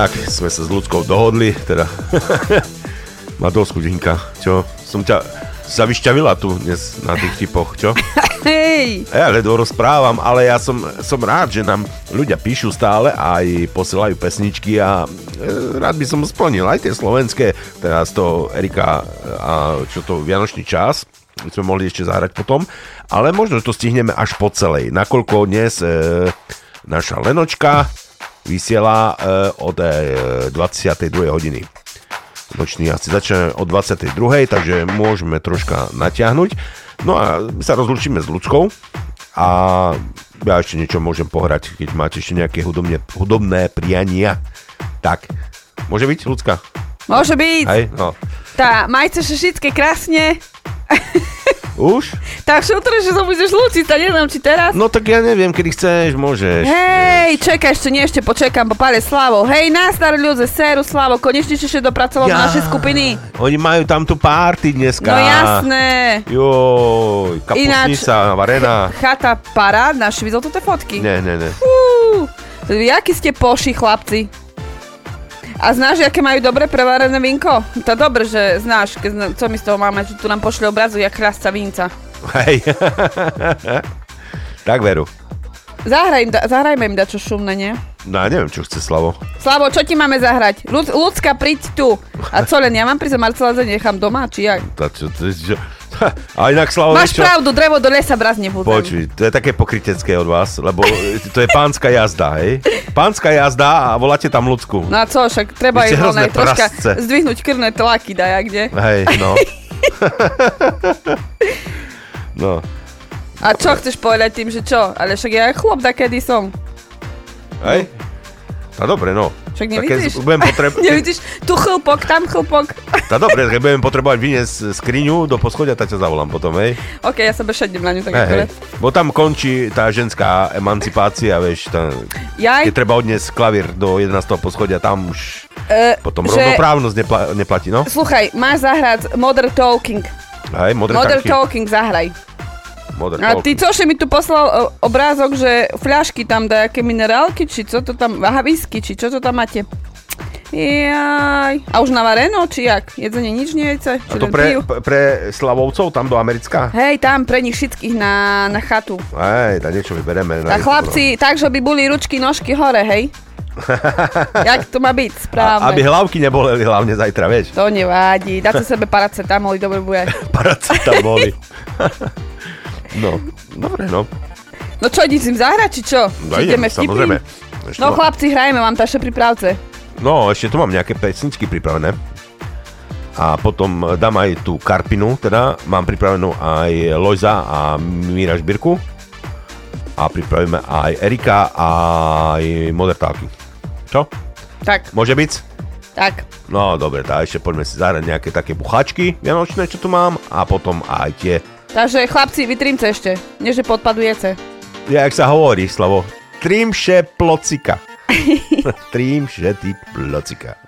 Tak, sme sa s ľudskou dohodli, teda má dosť chudinka, čo? Som ťa sa vyšťavila tu dnes na tých typoch, čo? Hej! Ja ledvo rozprávam, ale ja som, som rád, že nám ľudia píšu stále a aj posielajú pesničky a e, rád by som splnil aj tie slovenské, teraz to Erika a čo to Vianočný čas, sme mohli ešte zahrať potom, ale možno to stihneme až po celej, nakoľko dnes e, naša Lenočka vysiela e, od e, 22. hodiny nočný asi začne o 22. takže môžeme troška natiahnuť. No a my sa rozlučíme s ľudskou a ja ešte niečo môžem pohrať, keď máte ešte nejaké hudobne, hudobné priania. Tak, môže byť ľudská? Môže byť. Hej, no. Tá, majte sa všetky krásne. Už? Tak šutre, že sa budeš lúčiť, tak neviem, či teraz. No tak ja neviem, kedy chceš, môžeš. Hej, čakaj, ešte nie, ešte počekám, po pále Slavo. Hej, na staré ľudze, séru Slavo, konečne ešte dopracoval do Ja. našej skupiny. Oni majú tam tu párty dneska. No jasné. Joj, kapusnica, varená. Chata parád, naši videl toto fotky. Ne, ne, ne. Fú, jaký ste poši, chlapci. A znáš, aké majú dobre prevarené vinko? To dobre, že znáš, keď co my z toho máme, že tu nám pošli obrazu, jak chrastca vinca. Hej. tak veru. Zahraj da, zahrajme im dačo šumné, nie? No ja neviem, čo chce Slavo. Slavo, čo ti máme zahrať? Ľud, ľudská, príď tu. A co len, ja mám prísť Marcela nechám doma, či jak? Tá, čo, to, čo, a inak Slavo, Máš čo? pravdu, drevo do lesa braz nebudem. Počuj, to je také pokrytecké od vás, lebo to je pánska jazda, hej? Pánska jazda a voláte tam ľudskú. No a co, však treba hrozné onej troška prasce. zdvihnúť krvné tlaky, daja kde. Hej, no. no. A čo chceš povedať tým, že čo? Ale však ja aj chlop kedy som. Hej? No dobre, no. Však Tak keď nevidíš? budem potreb... nevidíš? Tu chlpok, tam chlpok. Tá dobre, keď budem potrebovať vyniesť skriňu do poschodia, tak ťa zavolám potom, hej? OK, ja sa bešednem na ňu tak hej. akorát. Bo tam končí tá ženská emancipácia, vieš, tá, Jaj. keď treba odniesť klavír do 11. poschodia, tam už E, potom že- rovnoprávnosť nepla- neplatí, no? Sluchaj, máš zahrať Modern Talking. Hej, Modern tanky. Talking zahraj. Modern A ty cože mi tu poslal o, obrázok, že fľašky tam dajaké minerálky, či čo to tam, aha, whisky, či čo to tam máte? Jaj. A už navareno, či jak? Jedzenie nič nie jece? A to pre, pre Slavovcov tam do Americká? Hej, tam pre nich všetkých na, na chatu. Hej, tak niečo vybereme. Tak chlapci, tak, že by boli ručky, nožky hore, hej? Jak to má byť? Správne. Aby hlavky neboleli hlavne zajtra, vieš. To nevadí. Dáte sebe paracetamol, dobre bude. Paracetamoli. no, dobre, no. No čo, ideš im zahrať, či čo? No Či idem, ideme samozrejme. Ešte No mám- chlapci, hrajeme, mám taše pripravce. No, ešte tu mám nejaké pesničky pripravené. A potom dám aj tú Karpinu, teda mám pripravenú aj Lojza a Míra Žbirku. A pripravíme aj Erika a aj Modertálky. Čo? Tak, Môže byť? tak. No dobre, tak ešte poďme si zahrať nejaké také buchačky vianočné, čo tu mám. A potom aj tie, Takže chlapci, vytrimce ešte. Nie, že podpadujete. jak sa hovorí, Slavo, trimše plocika. trimše ty plocika.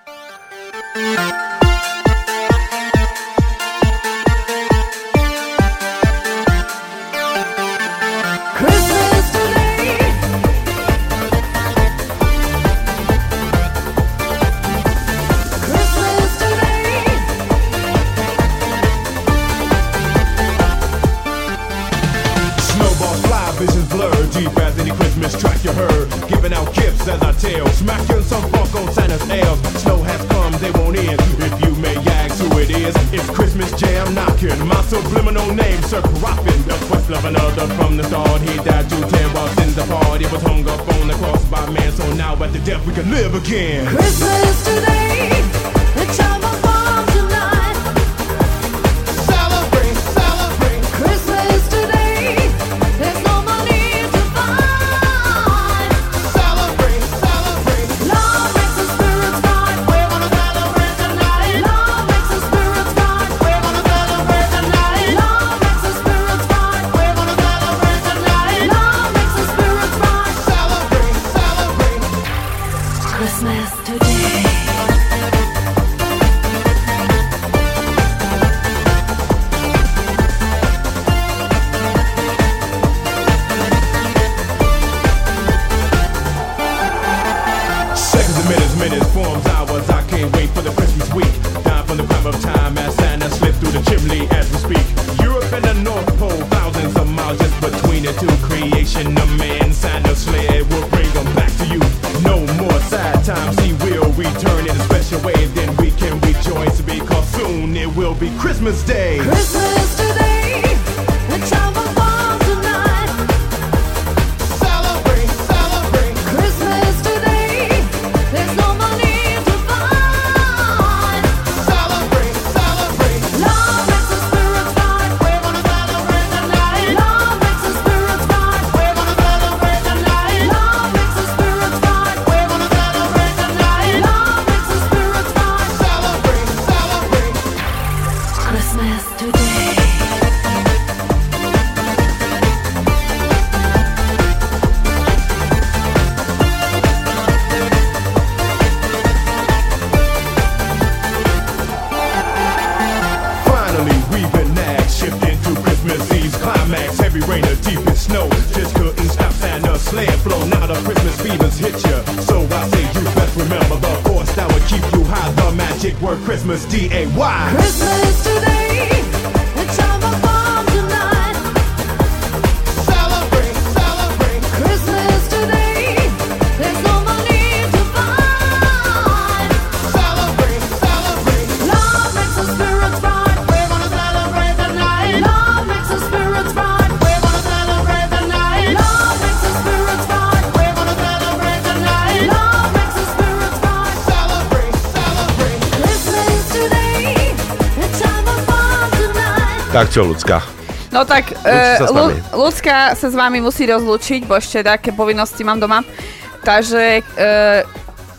Giving out gifts as I tell, smacking some funk on Santa's elves. Snow has come, they won't end. If you may ask who it is, it's Christmas jam knocking. My subliminal name, Sir Croppin. The quest of another from the start. He died to ten while sins apart. It was hung up on the cross by man, so now at the death we can live again. Christmas today. Čo, ľudská? No tak, Lu- nami. ľudská sa s vami musí rozlúčiť, bo ešte také povinnosti mám doma. Takže uh,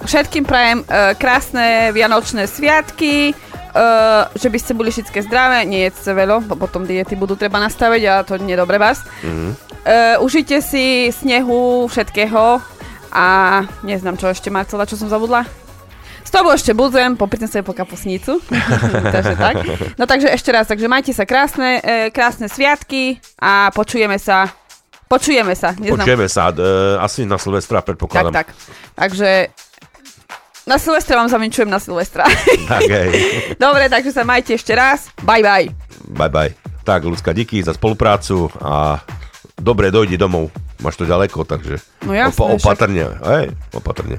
všetkým prajem uh, krásne vianočné sviatky, uh, že by ste boli všetké zdravé, nie jedzte veľa, bo potom diety budú treba nastaviť a to nie je dobre vás. Mhm. Uh, užite si snehu, všetkého a neznám čo ešte Marcela, čo som zabudla. Toho ešte budem, popri tom sa po kapusnicu. takže tak. No takže ešte raz, takže majte sa krásne, e, krásne sviatky a počujeme sa. Počujeme sa. Neznám. Počujeme sa, e, asi na Silvestra Tak, predpokladám. tak. Takže na Silvestra vám zavinčujem na Silvestra. tak hej. Dobre, takže sa majte ešte raz. Bye bye. Bye bye. Tak, ľudská, díky za spoluprácu a dobre, dojdi domov. Máš to ďaleko, takže No jasné, opa- však- opatrne. Hej, opatrne.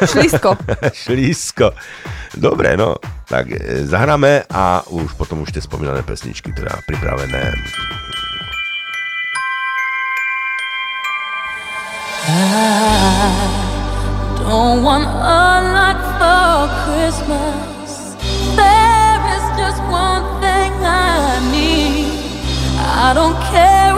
Šlisko. Šlisko. Dobre, no. Tak e, zahráme a už potom už tie spomínané pesničky teda pripravené. I don't want a lot for Christmas. There is just one thing I need. I don't care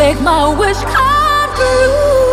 Make my wish come true.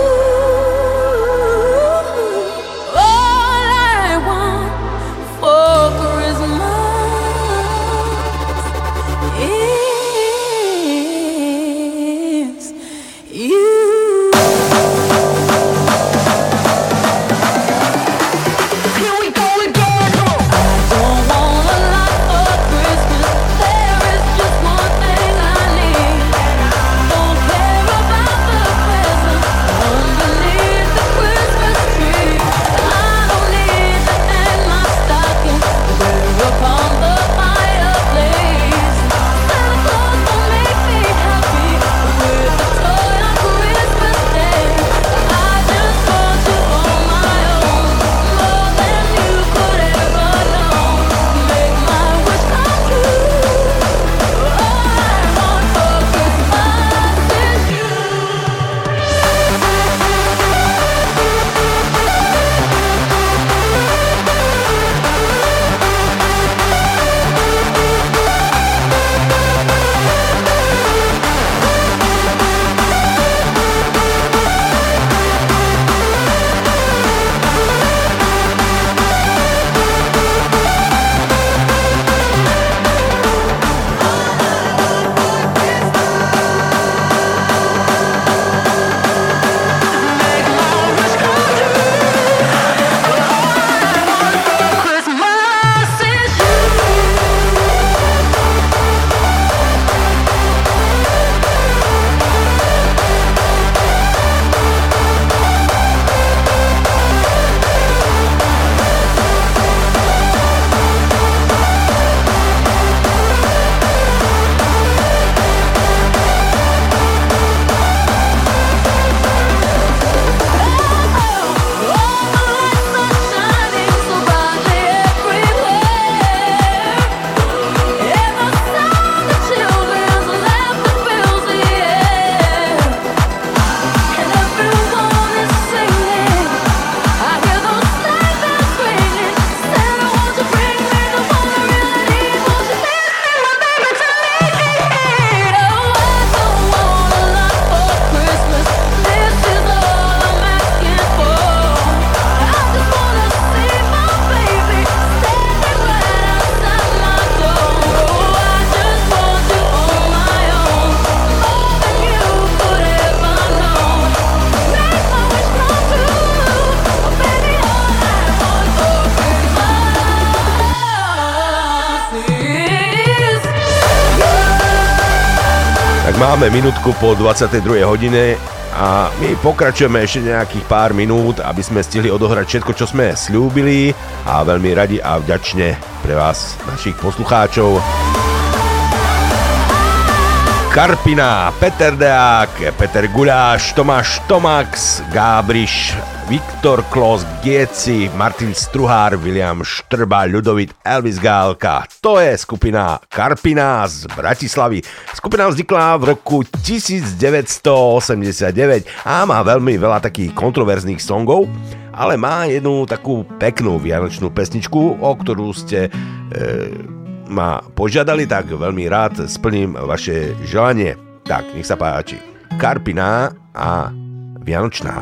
Máme minútku po 22. hodine a my pokračujeme ešte nejakých pár minút, aby sme stihli odohrať všetko, čo sme slúbili a veľmi radi a vďačne pre vás, našich poslucháčov. Karpina, Peter Deák, Peter Guláš, Tomáš Tomax, Gábriš, Viktor Klos, Gieci, Martin Struhár, William Štrba, Ľudovit, Elvis Gálka. To je skupina Karpina z Bratislavy. Skupina vznikla v roku 1989 a má veľmi veľa takých kontroverzných songov, ale má jednu takú peknú vianočnú pesničku, o ktorú ste e, ma požiadali, tak veľmi rád splním vaše želanie. Tak, nech sa páči. Karpiná a Vianočná.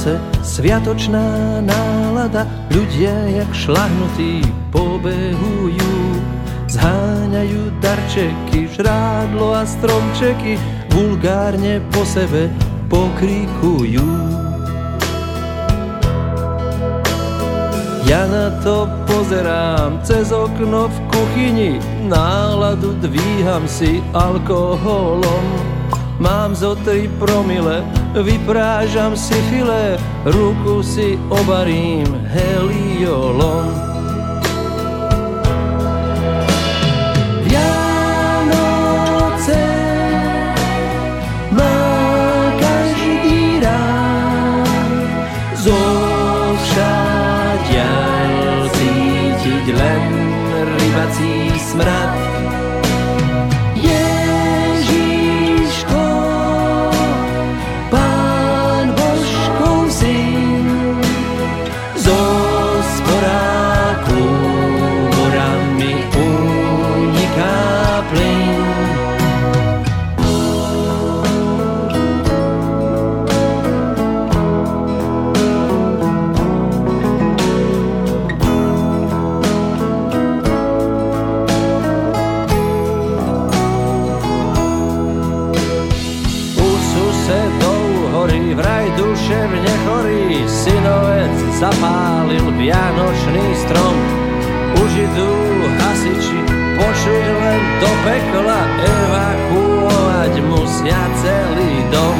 Vianoce, sviatočná nálada, ľudia jak šlahnutí pobehujú. Zháňajú darčeky, žrádlo a stromčeky, vulgárne po sebe pokrikujú. Ja na to pozerám cez okno v kuchyni, náladu dvíham si alkoholom. Mám zo tri promile, vyprážam si file, ruku si obarím heliolom. Zapálil vianočný strom. Už idú hasiči, pošli len do pekla, evakuovať musia celý dom.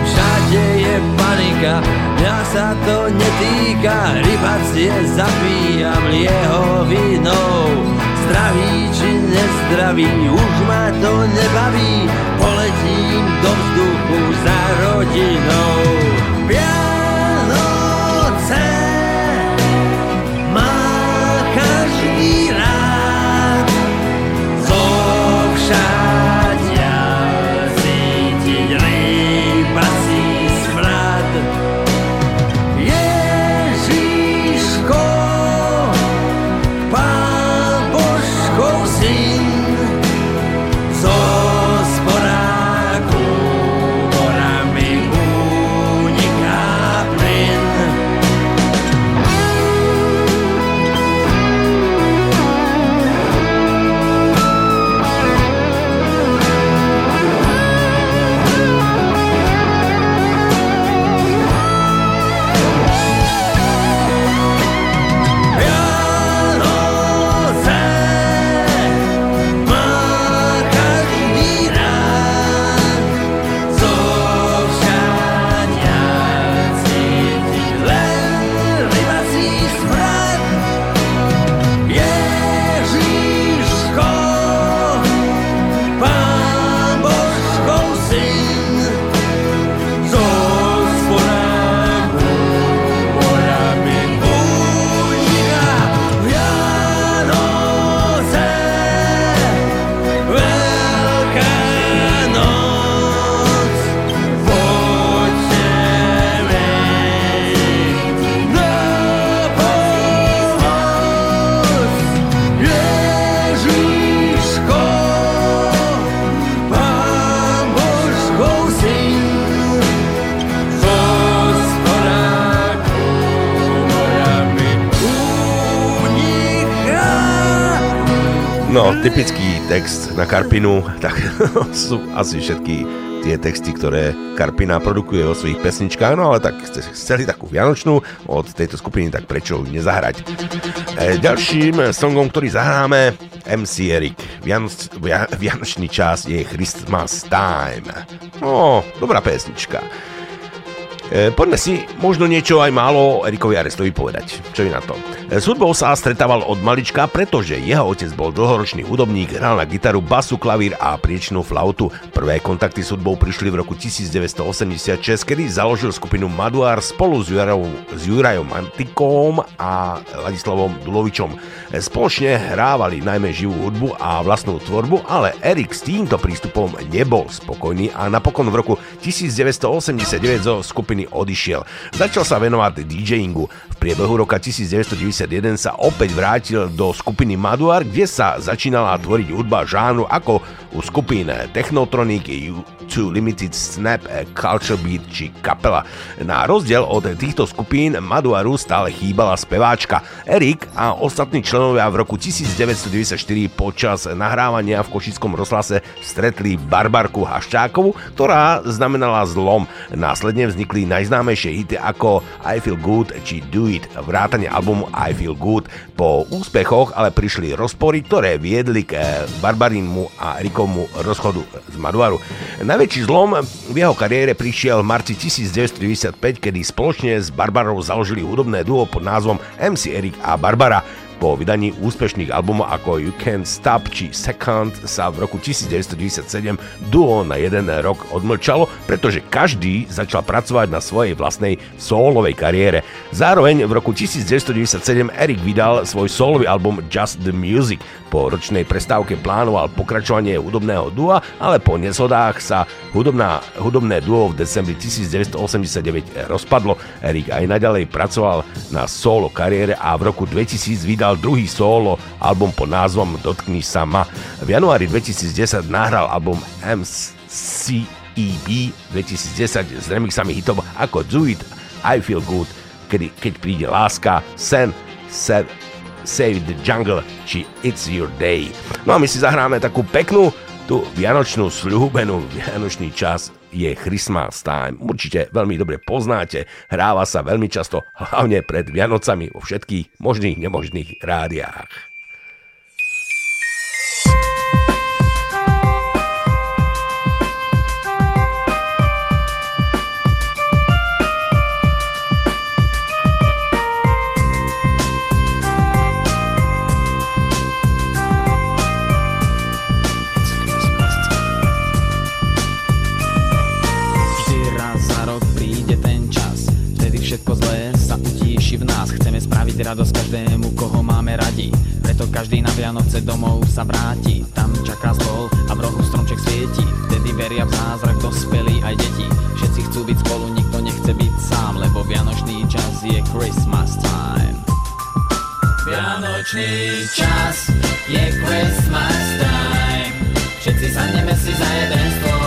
Všade je panika, mňa sa to netýka, rybacie zapíjam jeho vínou. Zdravý či nezdravý, už ma to nebaví, poletím do vzduchu za rodinou. Vianoce text na Karpinu, tak sú asi všetky tie texty, ktoré Karpina produkuje vo svojich pesničkách, no ale tak chceli takú vianočnú od tejto skupiny, tak prečo nezahrať. E, ďalším songom, ktorý zahráme, MC Erik. Vianoc, via, vianočný čas je Christmas Time. No, dobrá pesnička. E, poďme si možno niečo aj málo Erikovi Arestovi povedať. Čo je na to? S hudbou sa stretával od malička, pretože jeho otec bol dlhoročný hudobník, hral na gitaru, basu, klavír a priečnú flautu. Prvé kontakty s hudbou prišli v roku 1986, kedy založil skupinu Maduár spolu s Jurajom, s Jurajom Mantikom a Ladislavom Dulovičom. Spoločne hrávali najmä živú hudbu a vlastnú tvorbu, ale Erik s týmto prístupom nebol spokojný a napokon v roku 1989 zo skupiny odišiel. Začal sa venovať DJingu. V priebehu roka 1991 sa opäť vrátil do skupiny Maduar, kde sa začínala tvoriť hudba žánru ako u skupín Technotronic, U2 Limited Snap, Culture Beat či Kapela. Na rozdiel od týchto skupín Maduaru stále chýbala speváčka. Erik a ostatní členovia v roku 1994 počas nahrávania v Košickom rozhlase stretli Barbarku Haščákovu, ktorá znamenala zlom. Následne vznikli najznámejšie hity ako I Feel Good či Do It, vrátane albumu I Feel Good. Po úspechoch ale prišli rozpory, ktoré viedli k Barbarinmu a Rikovmu rozchodu z Maduaru. Najväčší zlom v jeho kariére prišiel v marci 1995, kedy spoločne s Barbarou založili hudobné duo pod názvom MC Erik a Barbara. Po vydaní úspešných albumov ako You Can't Stop či Second sa v roku 1997 duo na jeden rok odmlčalo, pretože každý začal pracovať na svojej vlastnej solovej kariére. Zároveň v roku 1997 Erik vydal svoj solový album Just the Music. Po ročnej prestávke plánoval pokračovanie hudobného dua, ale po neshodách sa hudobná, hudobné duo v decembri 1989 rozpadlo. Erik aj naďalej pracoval na solo kariére a v roku 2000 vydal druhý solo album pod názvom Dotkni sa ma. V januári 2010 nahral album MCEB 2010 s remixami hitov ako Do It, I Feel Good, kedy, keď príde láska, Sen, Set, Save the Jungle či It's Your Day. No a my si zahráme takú peknú tú vianočnú sľúbenú vianočný čas je Christmas Time. Určite veľmi dobre poznáte, hráva sa veľmi často, hlavne pred Vianocami vo všetkých možných nemožných rádiách. Spraviť radosť každému, koho máme radi. Preto každý na Vianoce domov sa vráti. Tam čaká stôl a v rohu stromček svieti. Vtedy veria v zázrak dospelí aj deti. Všetci chcú byť spolu, nikto nechce byť sám, lebo Vianočný čas je Christmas time. Vianočný čas je Christmas time. Všetci sadneme si za jeden stôl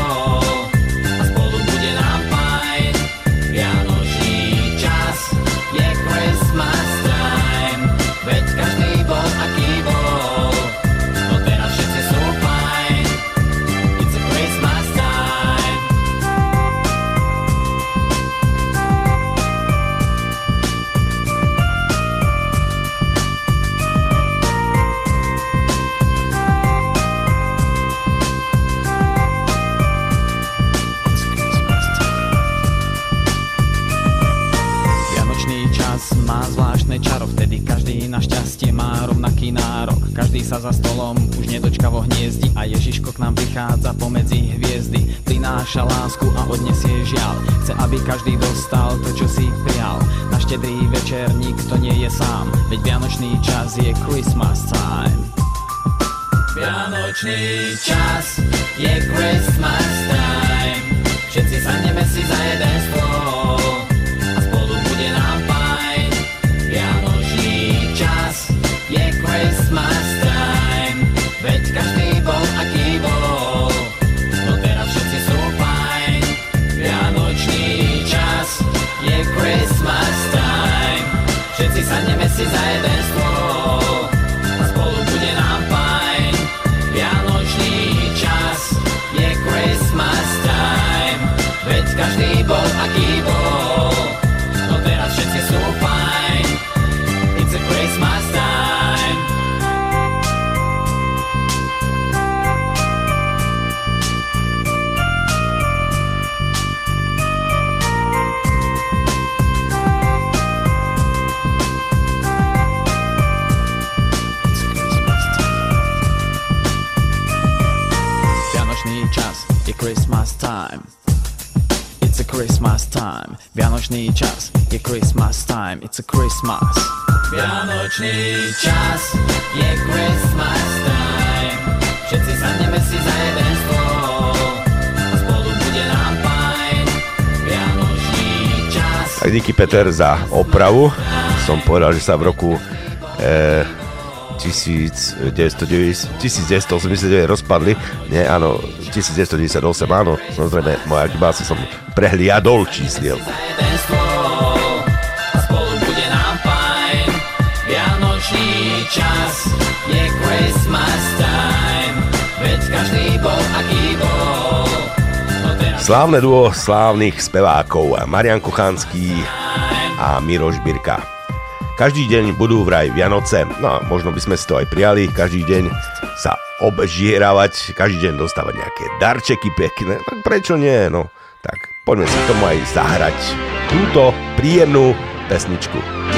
za stolom už nedočkavo hniezdi a Ježiško k nám prichádza pomedzi hviezdy. Prináša lásku a odnesie žiaľ. Chce, aby každý dostal to, čo si prijal. Na štedrý večer nikto nie je sám, veď Vianočný čas je Christmas time. Vianočný čas je Christmas time. Všetci sadneme si za jeden stôl Vianočný čas je Christmas time. Všetci sadneme si za jeden stôl spolu bude nám fajn. Vianočný čas. Tak díky Peter za opravu. Som povedal, že sa v roku eh, 1990 1989 rozpadli. Nie, áno, 1998, áno. Samozrejme, moja chyba som prehliadol čísliel. jeden stôl Slávne duo slávnych spevákov Marian Kochanský a Miroš Birka. Každý deň budú vraj Vianoce, no možno by sme si to aj prijali, každý deň sa obžieravať, každý deň dostávať nejaké darčeky pekné, tak prečo nie, no. Tak poďme si k tomu aj zahrať túto príjemnú pesničku.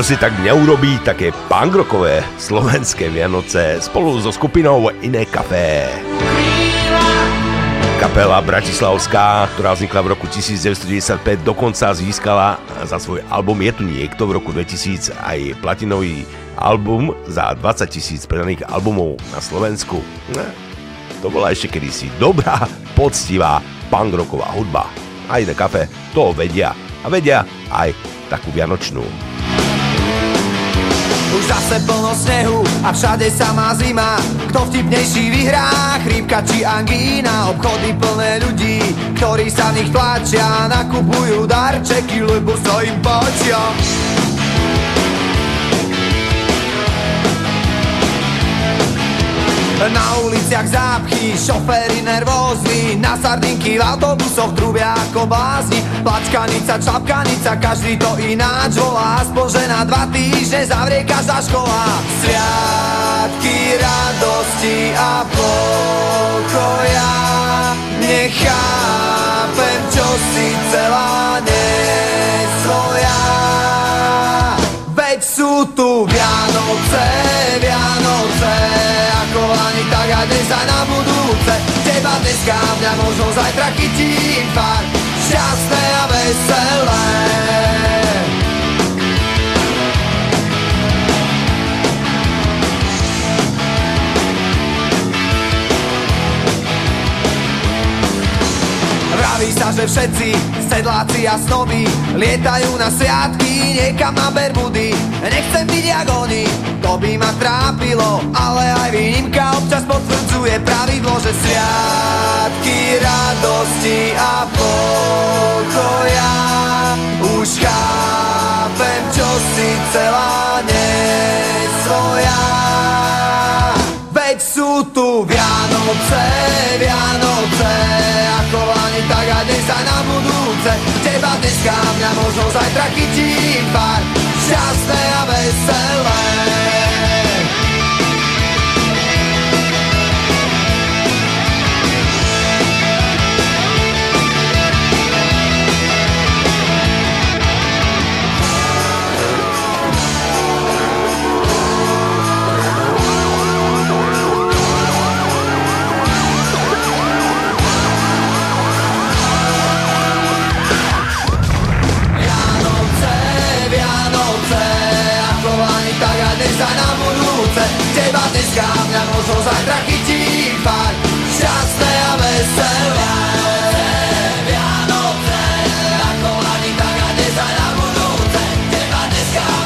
Prečo si tak neurobí také pangrokové slovenské Vianoce spolu so skupinou Iné kafé? Kapela Bratislavská, ktorá vznikla v roku 1995, dokonca získala za svoj album Je tu niekto v roku 2000 aj platinový album za 20 tisíc predaných albumov na Slovensku. To bola ešte kedysi dobrá, poctivá pangroková hudba. A iné kafe to vedia. A vedia aj takú vianočnú. Už zase plno snehu a všade samá zima. Kto vtipnejší vyhrá, chrípka či angína Obchody plné ľudí, ktorí sa v nich tlačia Nakupujú darčeky, lebo sa im páčia. Na uliciach zápchy, šoféry nervózni Na sardinky v autobusoch trubia ako blázni Plačkanica, čapkanica, každý to ináč volá. Aspoň, že na dva týždne zavrie každá škola. Sviatky radosti a pokoja. Nechápem, čo si celá nesvoja. Veď sú tu Vianoce, Vianoce. Ako ani tak a dnes aj na budúce. Teba dneska, mňa možno zajtra chytí fakt Šťastné a veselé. Vraví sa, že všetci sedláci a snoby Lietajú na sviatky niekam na Bermudy. Nechcem byť jak oni, to by ma trápilo Ale aj výnimka občas potvrdzuje pravidlo Že sviatky radosti a pokoja. Už chápem, čo si celá nesvoja Veď sú tu Vianoce, Vianoce Ako ani tak a dnes aj na budúce. Teba dneska, mňa možno zajtra chytí pár. Šťastné a veselé dneska, mňa možno zajtra a veselé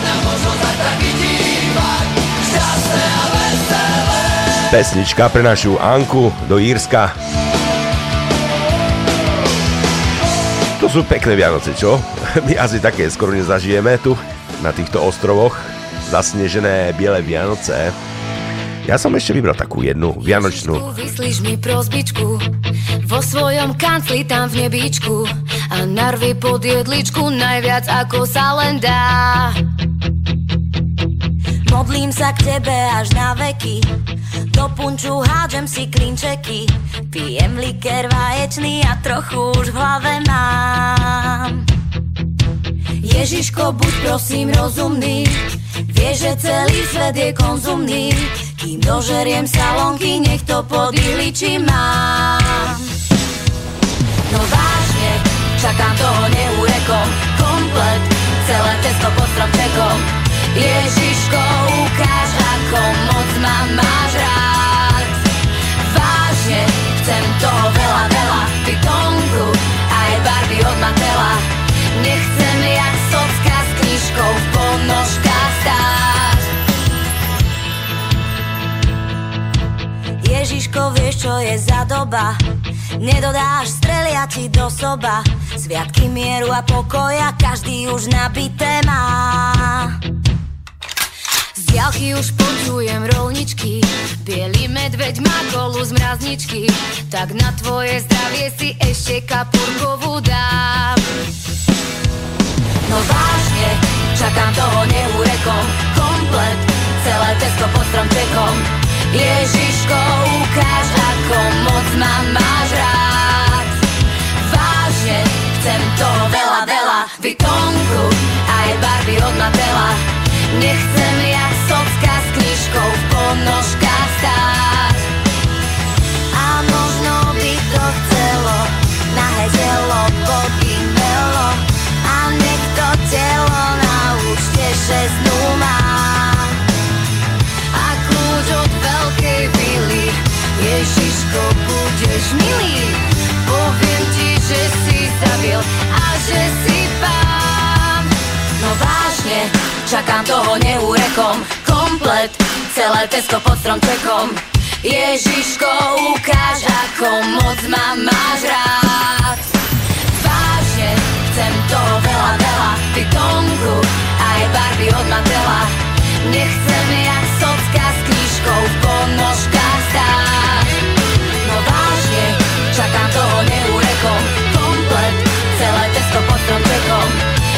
na možno zajtra chytí pár Šťastné a veselé Pesnička pre našu Anku do Írska. To sú pekné Vianoce, čo? My asi také skoro nezažijeme tu na týchto ostrovoch. Zasnežené biele Vianoce. Ja som ešte vybral takú jednu vianočnú. Vyslíš mi prozbičku Vo svojom kancli tam v nebíčku A narvi pod jedličku najviac ako sa len dá. Modlím sa k tebe až na veky Do punču hádžem si klinčeky. Pijem likér vaječný a trochu už v hlave mám. Ježiško, buď prosím rozumný Vieš, že celý svet je konzumný Kým dožeriem salonky, nech to pod ihličím mám No vážne, čakám toho neurekom Komplet, celé testo pod stromčekom. Ježiško, ukáž, ako moc ma máš rád. Vážne, chcem toho veľa, veľa. Pitonku, aj Barbie od Matela. Nechcem Ježiško, vieš, čo je za doba? Nedodáš strelia ti do soba. Sviatky mieru a pokoja Každý už nabité má. Z diaľky už počujem rolničky. Bielý medveď má golu z mrazničky. Tak na tvoje zdravie si ešte kapurkovú dám. No vážne, čakám toho neurekom Komplet, celé testo pod stromčekom Ježiško, ukáž, ako moc ma máš rád. Vážne, chcem toho veľa, veľa. Aj Barbie od Nechcem ja s knižkou v ponožkách stáť. A možno by to chcelo Nahé telo podimelo A nech to telo na účte šestnú Ježiško, budeš milý. Poviem ti, že si zabil A že si pán. No vážne, čakám toho neúrekom Komplet, celé Tesco pod stromčekom Ježiško, ukáž, ako moc ma máš rád. Vážne, chcem toho veľa, veľa. Ty Tomku, aj Barbie od Matela Nechcem jak socka s knižkou v ponožkách stáť Tesco pod stromčekom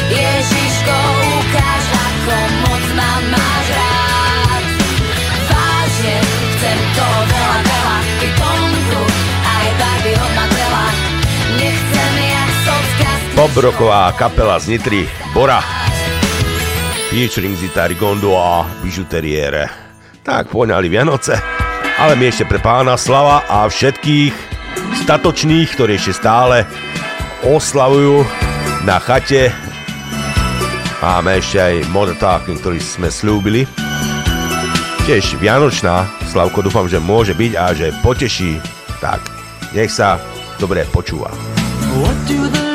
Ježiško, ukáž, ako moc ma máš rád Vážne, chcem toho veľa, veľa Ty Tomku, aj Barbie od Matela Nechcem jak socka s Pobroková kapela z Nitry, Bora. Featuring Zitari Gondo a bižuteriére. Tak poňali Vianoce. Ale my ešte pre pána Slava a všetkých statočných, ktorí ešte stále oslavujú na chate. Máme ešte aj Modern Talking, ktorý sme slúbili. Tiež Vianočná, Slavko dúfam, že môže byť a že poteší. Tak, nech sa dobre počúva. What do the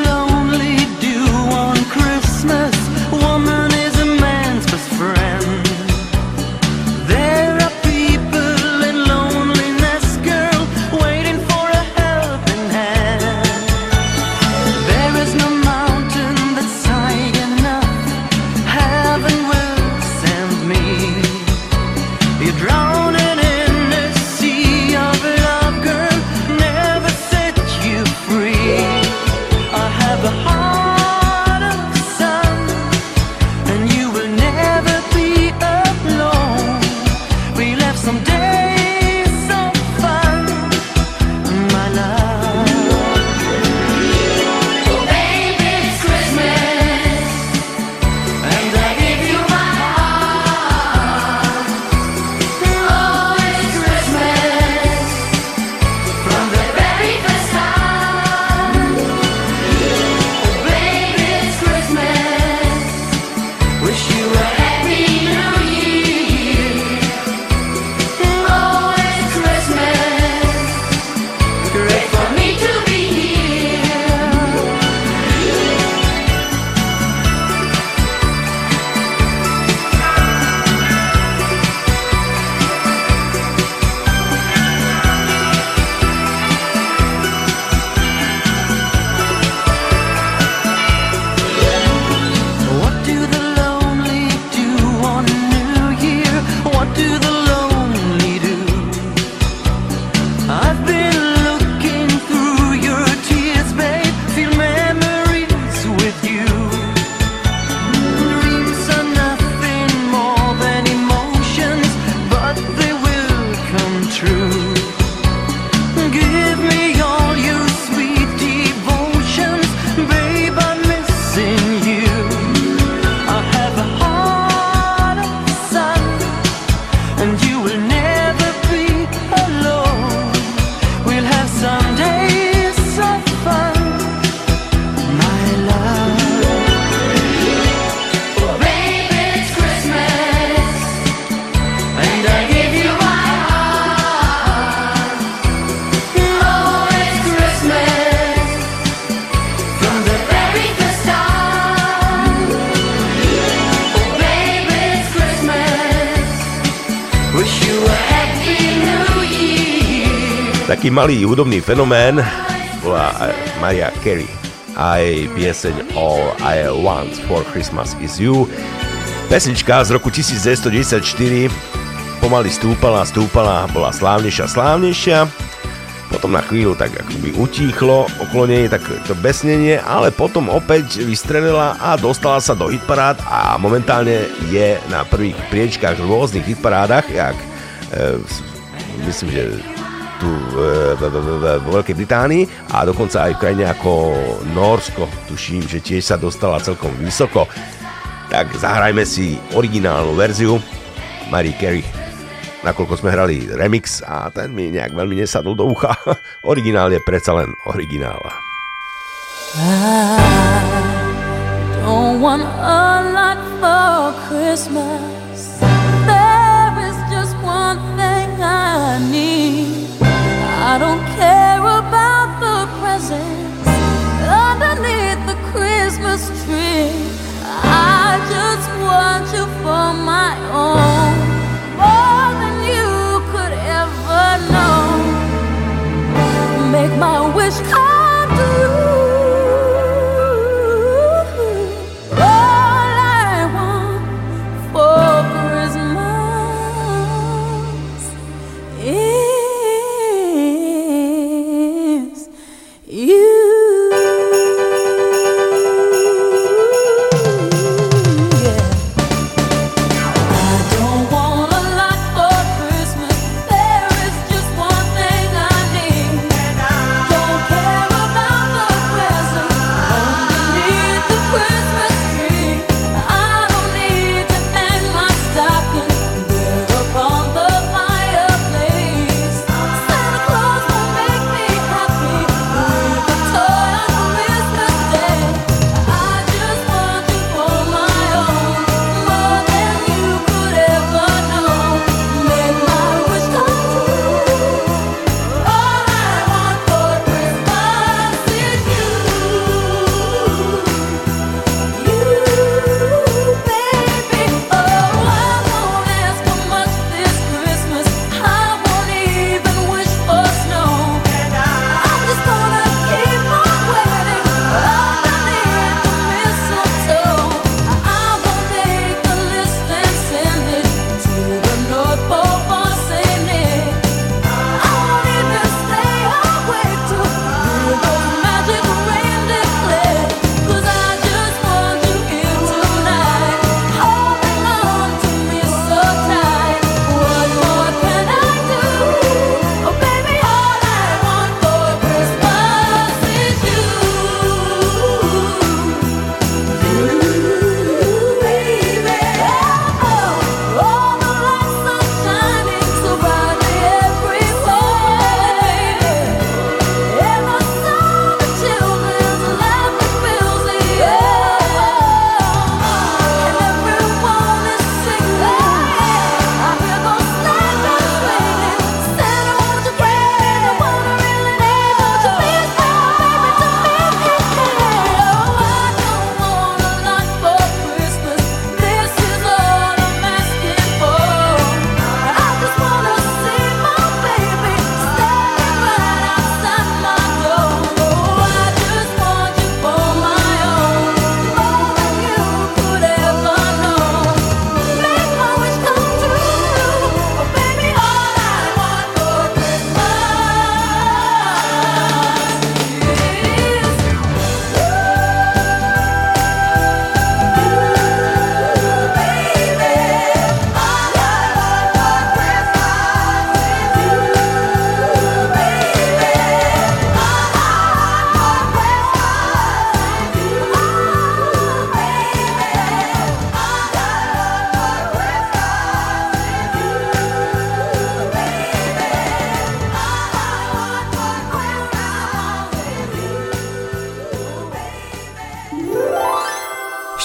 malý hudobný fenomén bola Maria Carey. Aj pieseň All I Want for Christmas is You. Pesnička z roku 1994 pomaly stúpala, stúpala, bola slávnejšia, slávnejšia. Potom na chvíľu tak akoby utíchlo okolo nej tak to besnenie, ale potom opäť vystrelila a dostala sa do hitparád a momentálne je na prvých priečkách v rôznych hitparádach, jak e, myslím, že tu e, v Veľkej Británii a dokonca aj v krajine ako Norsko, tuším, že tiež sa dostala celkom vysoko. Tak zahrajme si originálnu verziu Marie Carey, nakoľko sme hrali remix a ten mi nejak veľmi nesadol do ucha. Originál je predsa len originál. I don't want a lot for Christmas. There is just one thing I need. on.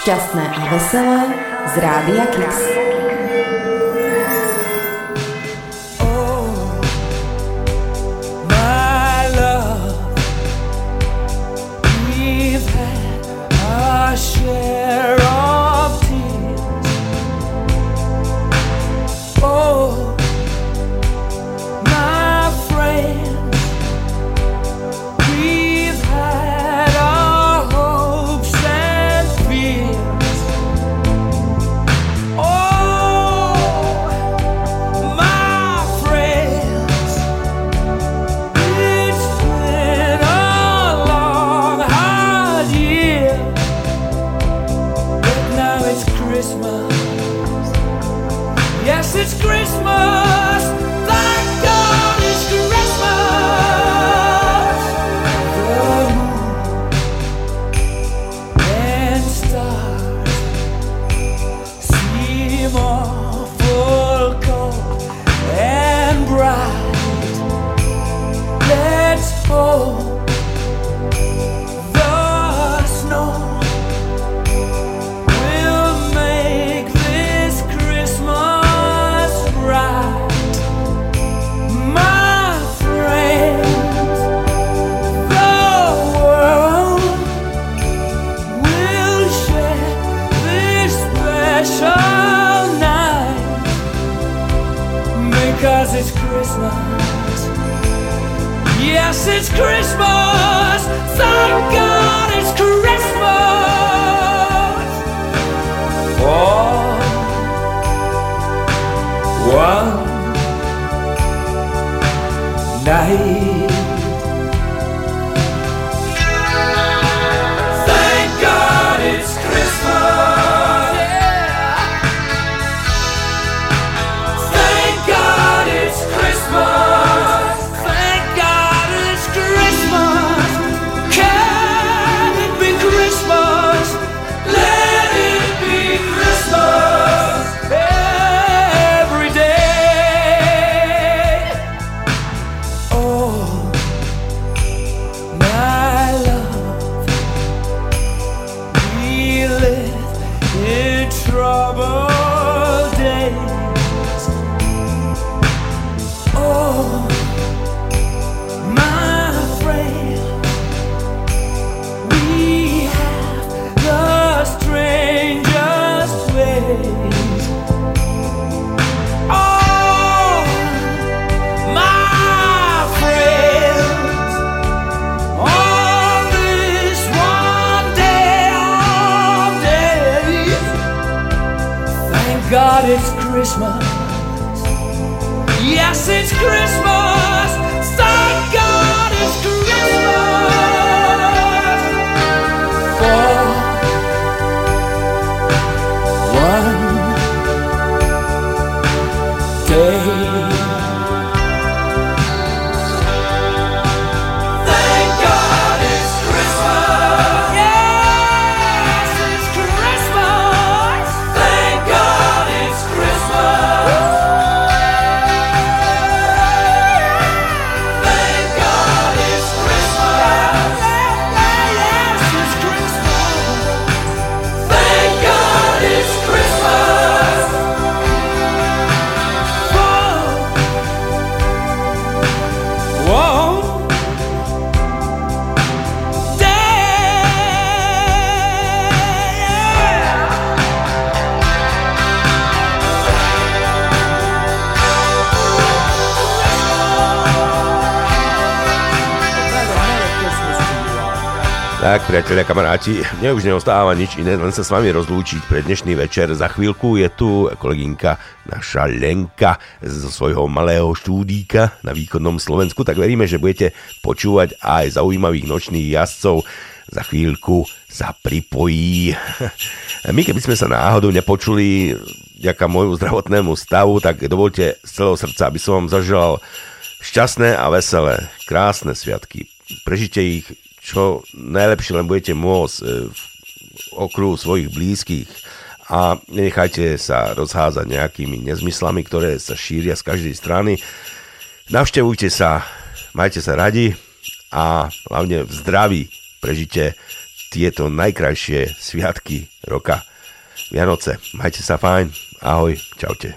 Šťastné a veselé. Priatelia, kamaráti, mne už neostáva nič iné, len sa s vami rozlúčiť pre dnešný večer. Za chvíľku je tu kolegynka naša Lenka zo svojho malého štúdíka na východnom Slovensku, tak veríme, že budete počúvať aj zaujímavých nočných jazdcov. Za chvíľku sa pripojí. My keby sme sa náhodou nepočuli ďaká môjmu zdravotnému stavu, tak dovolte z celého srdca, aby som vám zaželal šťastné a veselé, krásne sviatky. Prežite ich čo najlepšie len budete môcť e, v okruhu svojich blízkych a nenechajte sa rozházať nejakými nezmyslami, ktoré sa šíria z každej strany. Navštevujte sa, majte sa radi a hlavne v zdraví prežite tieto najkrajšie sviatky roka. Vianoce. Majte sa fajn. Ahoj. Čaute.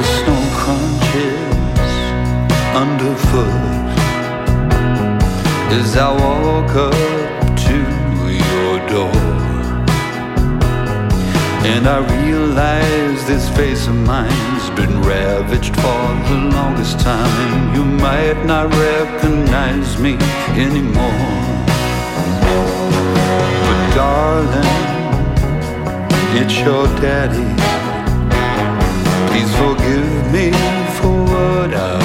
Crunches underfoot as I walk up to your door. And I realize this face of mine's been ravaged for the longest time, you might not recognize me anymore. But darling, it's your daddy. Please forgive me for what I've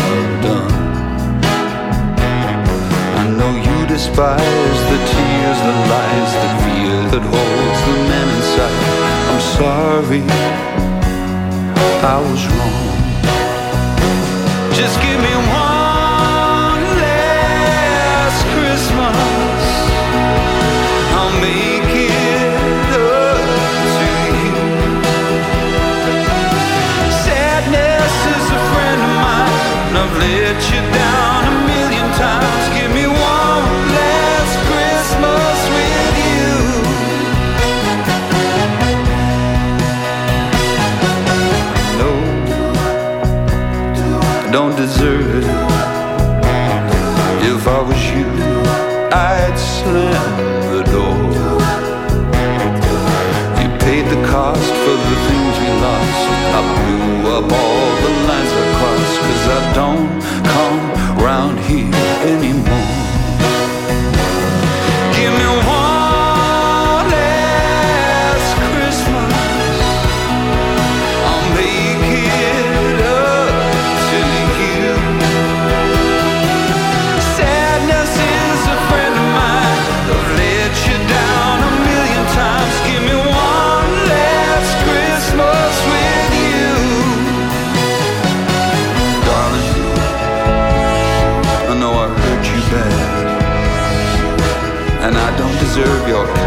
despise the tears, the lies, the fear that holds the man inside. I'm sorry, I was wrong. Just give me one last Christmas. I'll make it up to you. Sadness is a friend of mine. I've let you don't deserve it. If I was you, I'd slam the door. You paid the cost for the things we lost. I blew up all the lines I crossed, cause I don't come round here anymore. I don't deserve your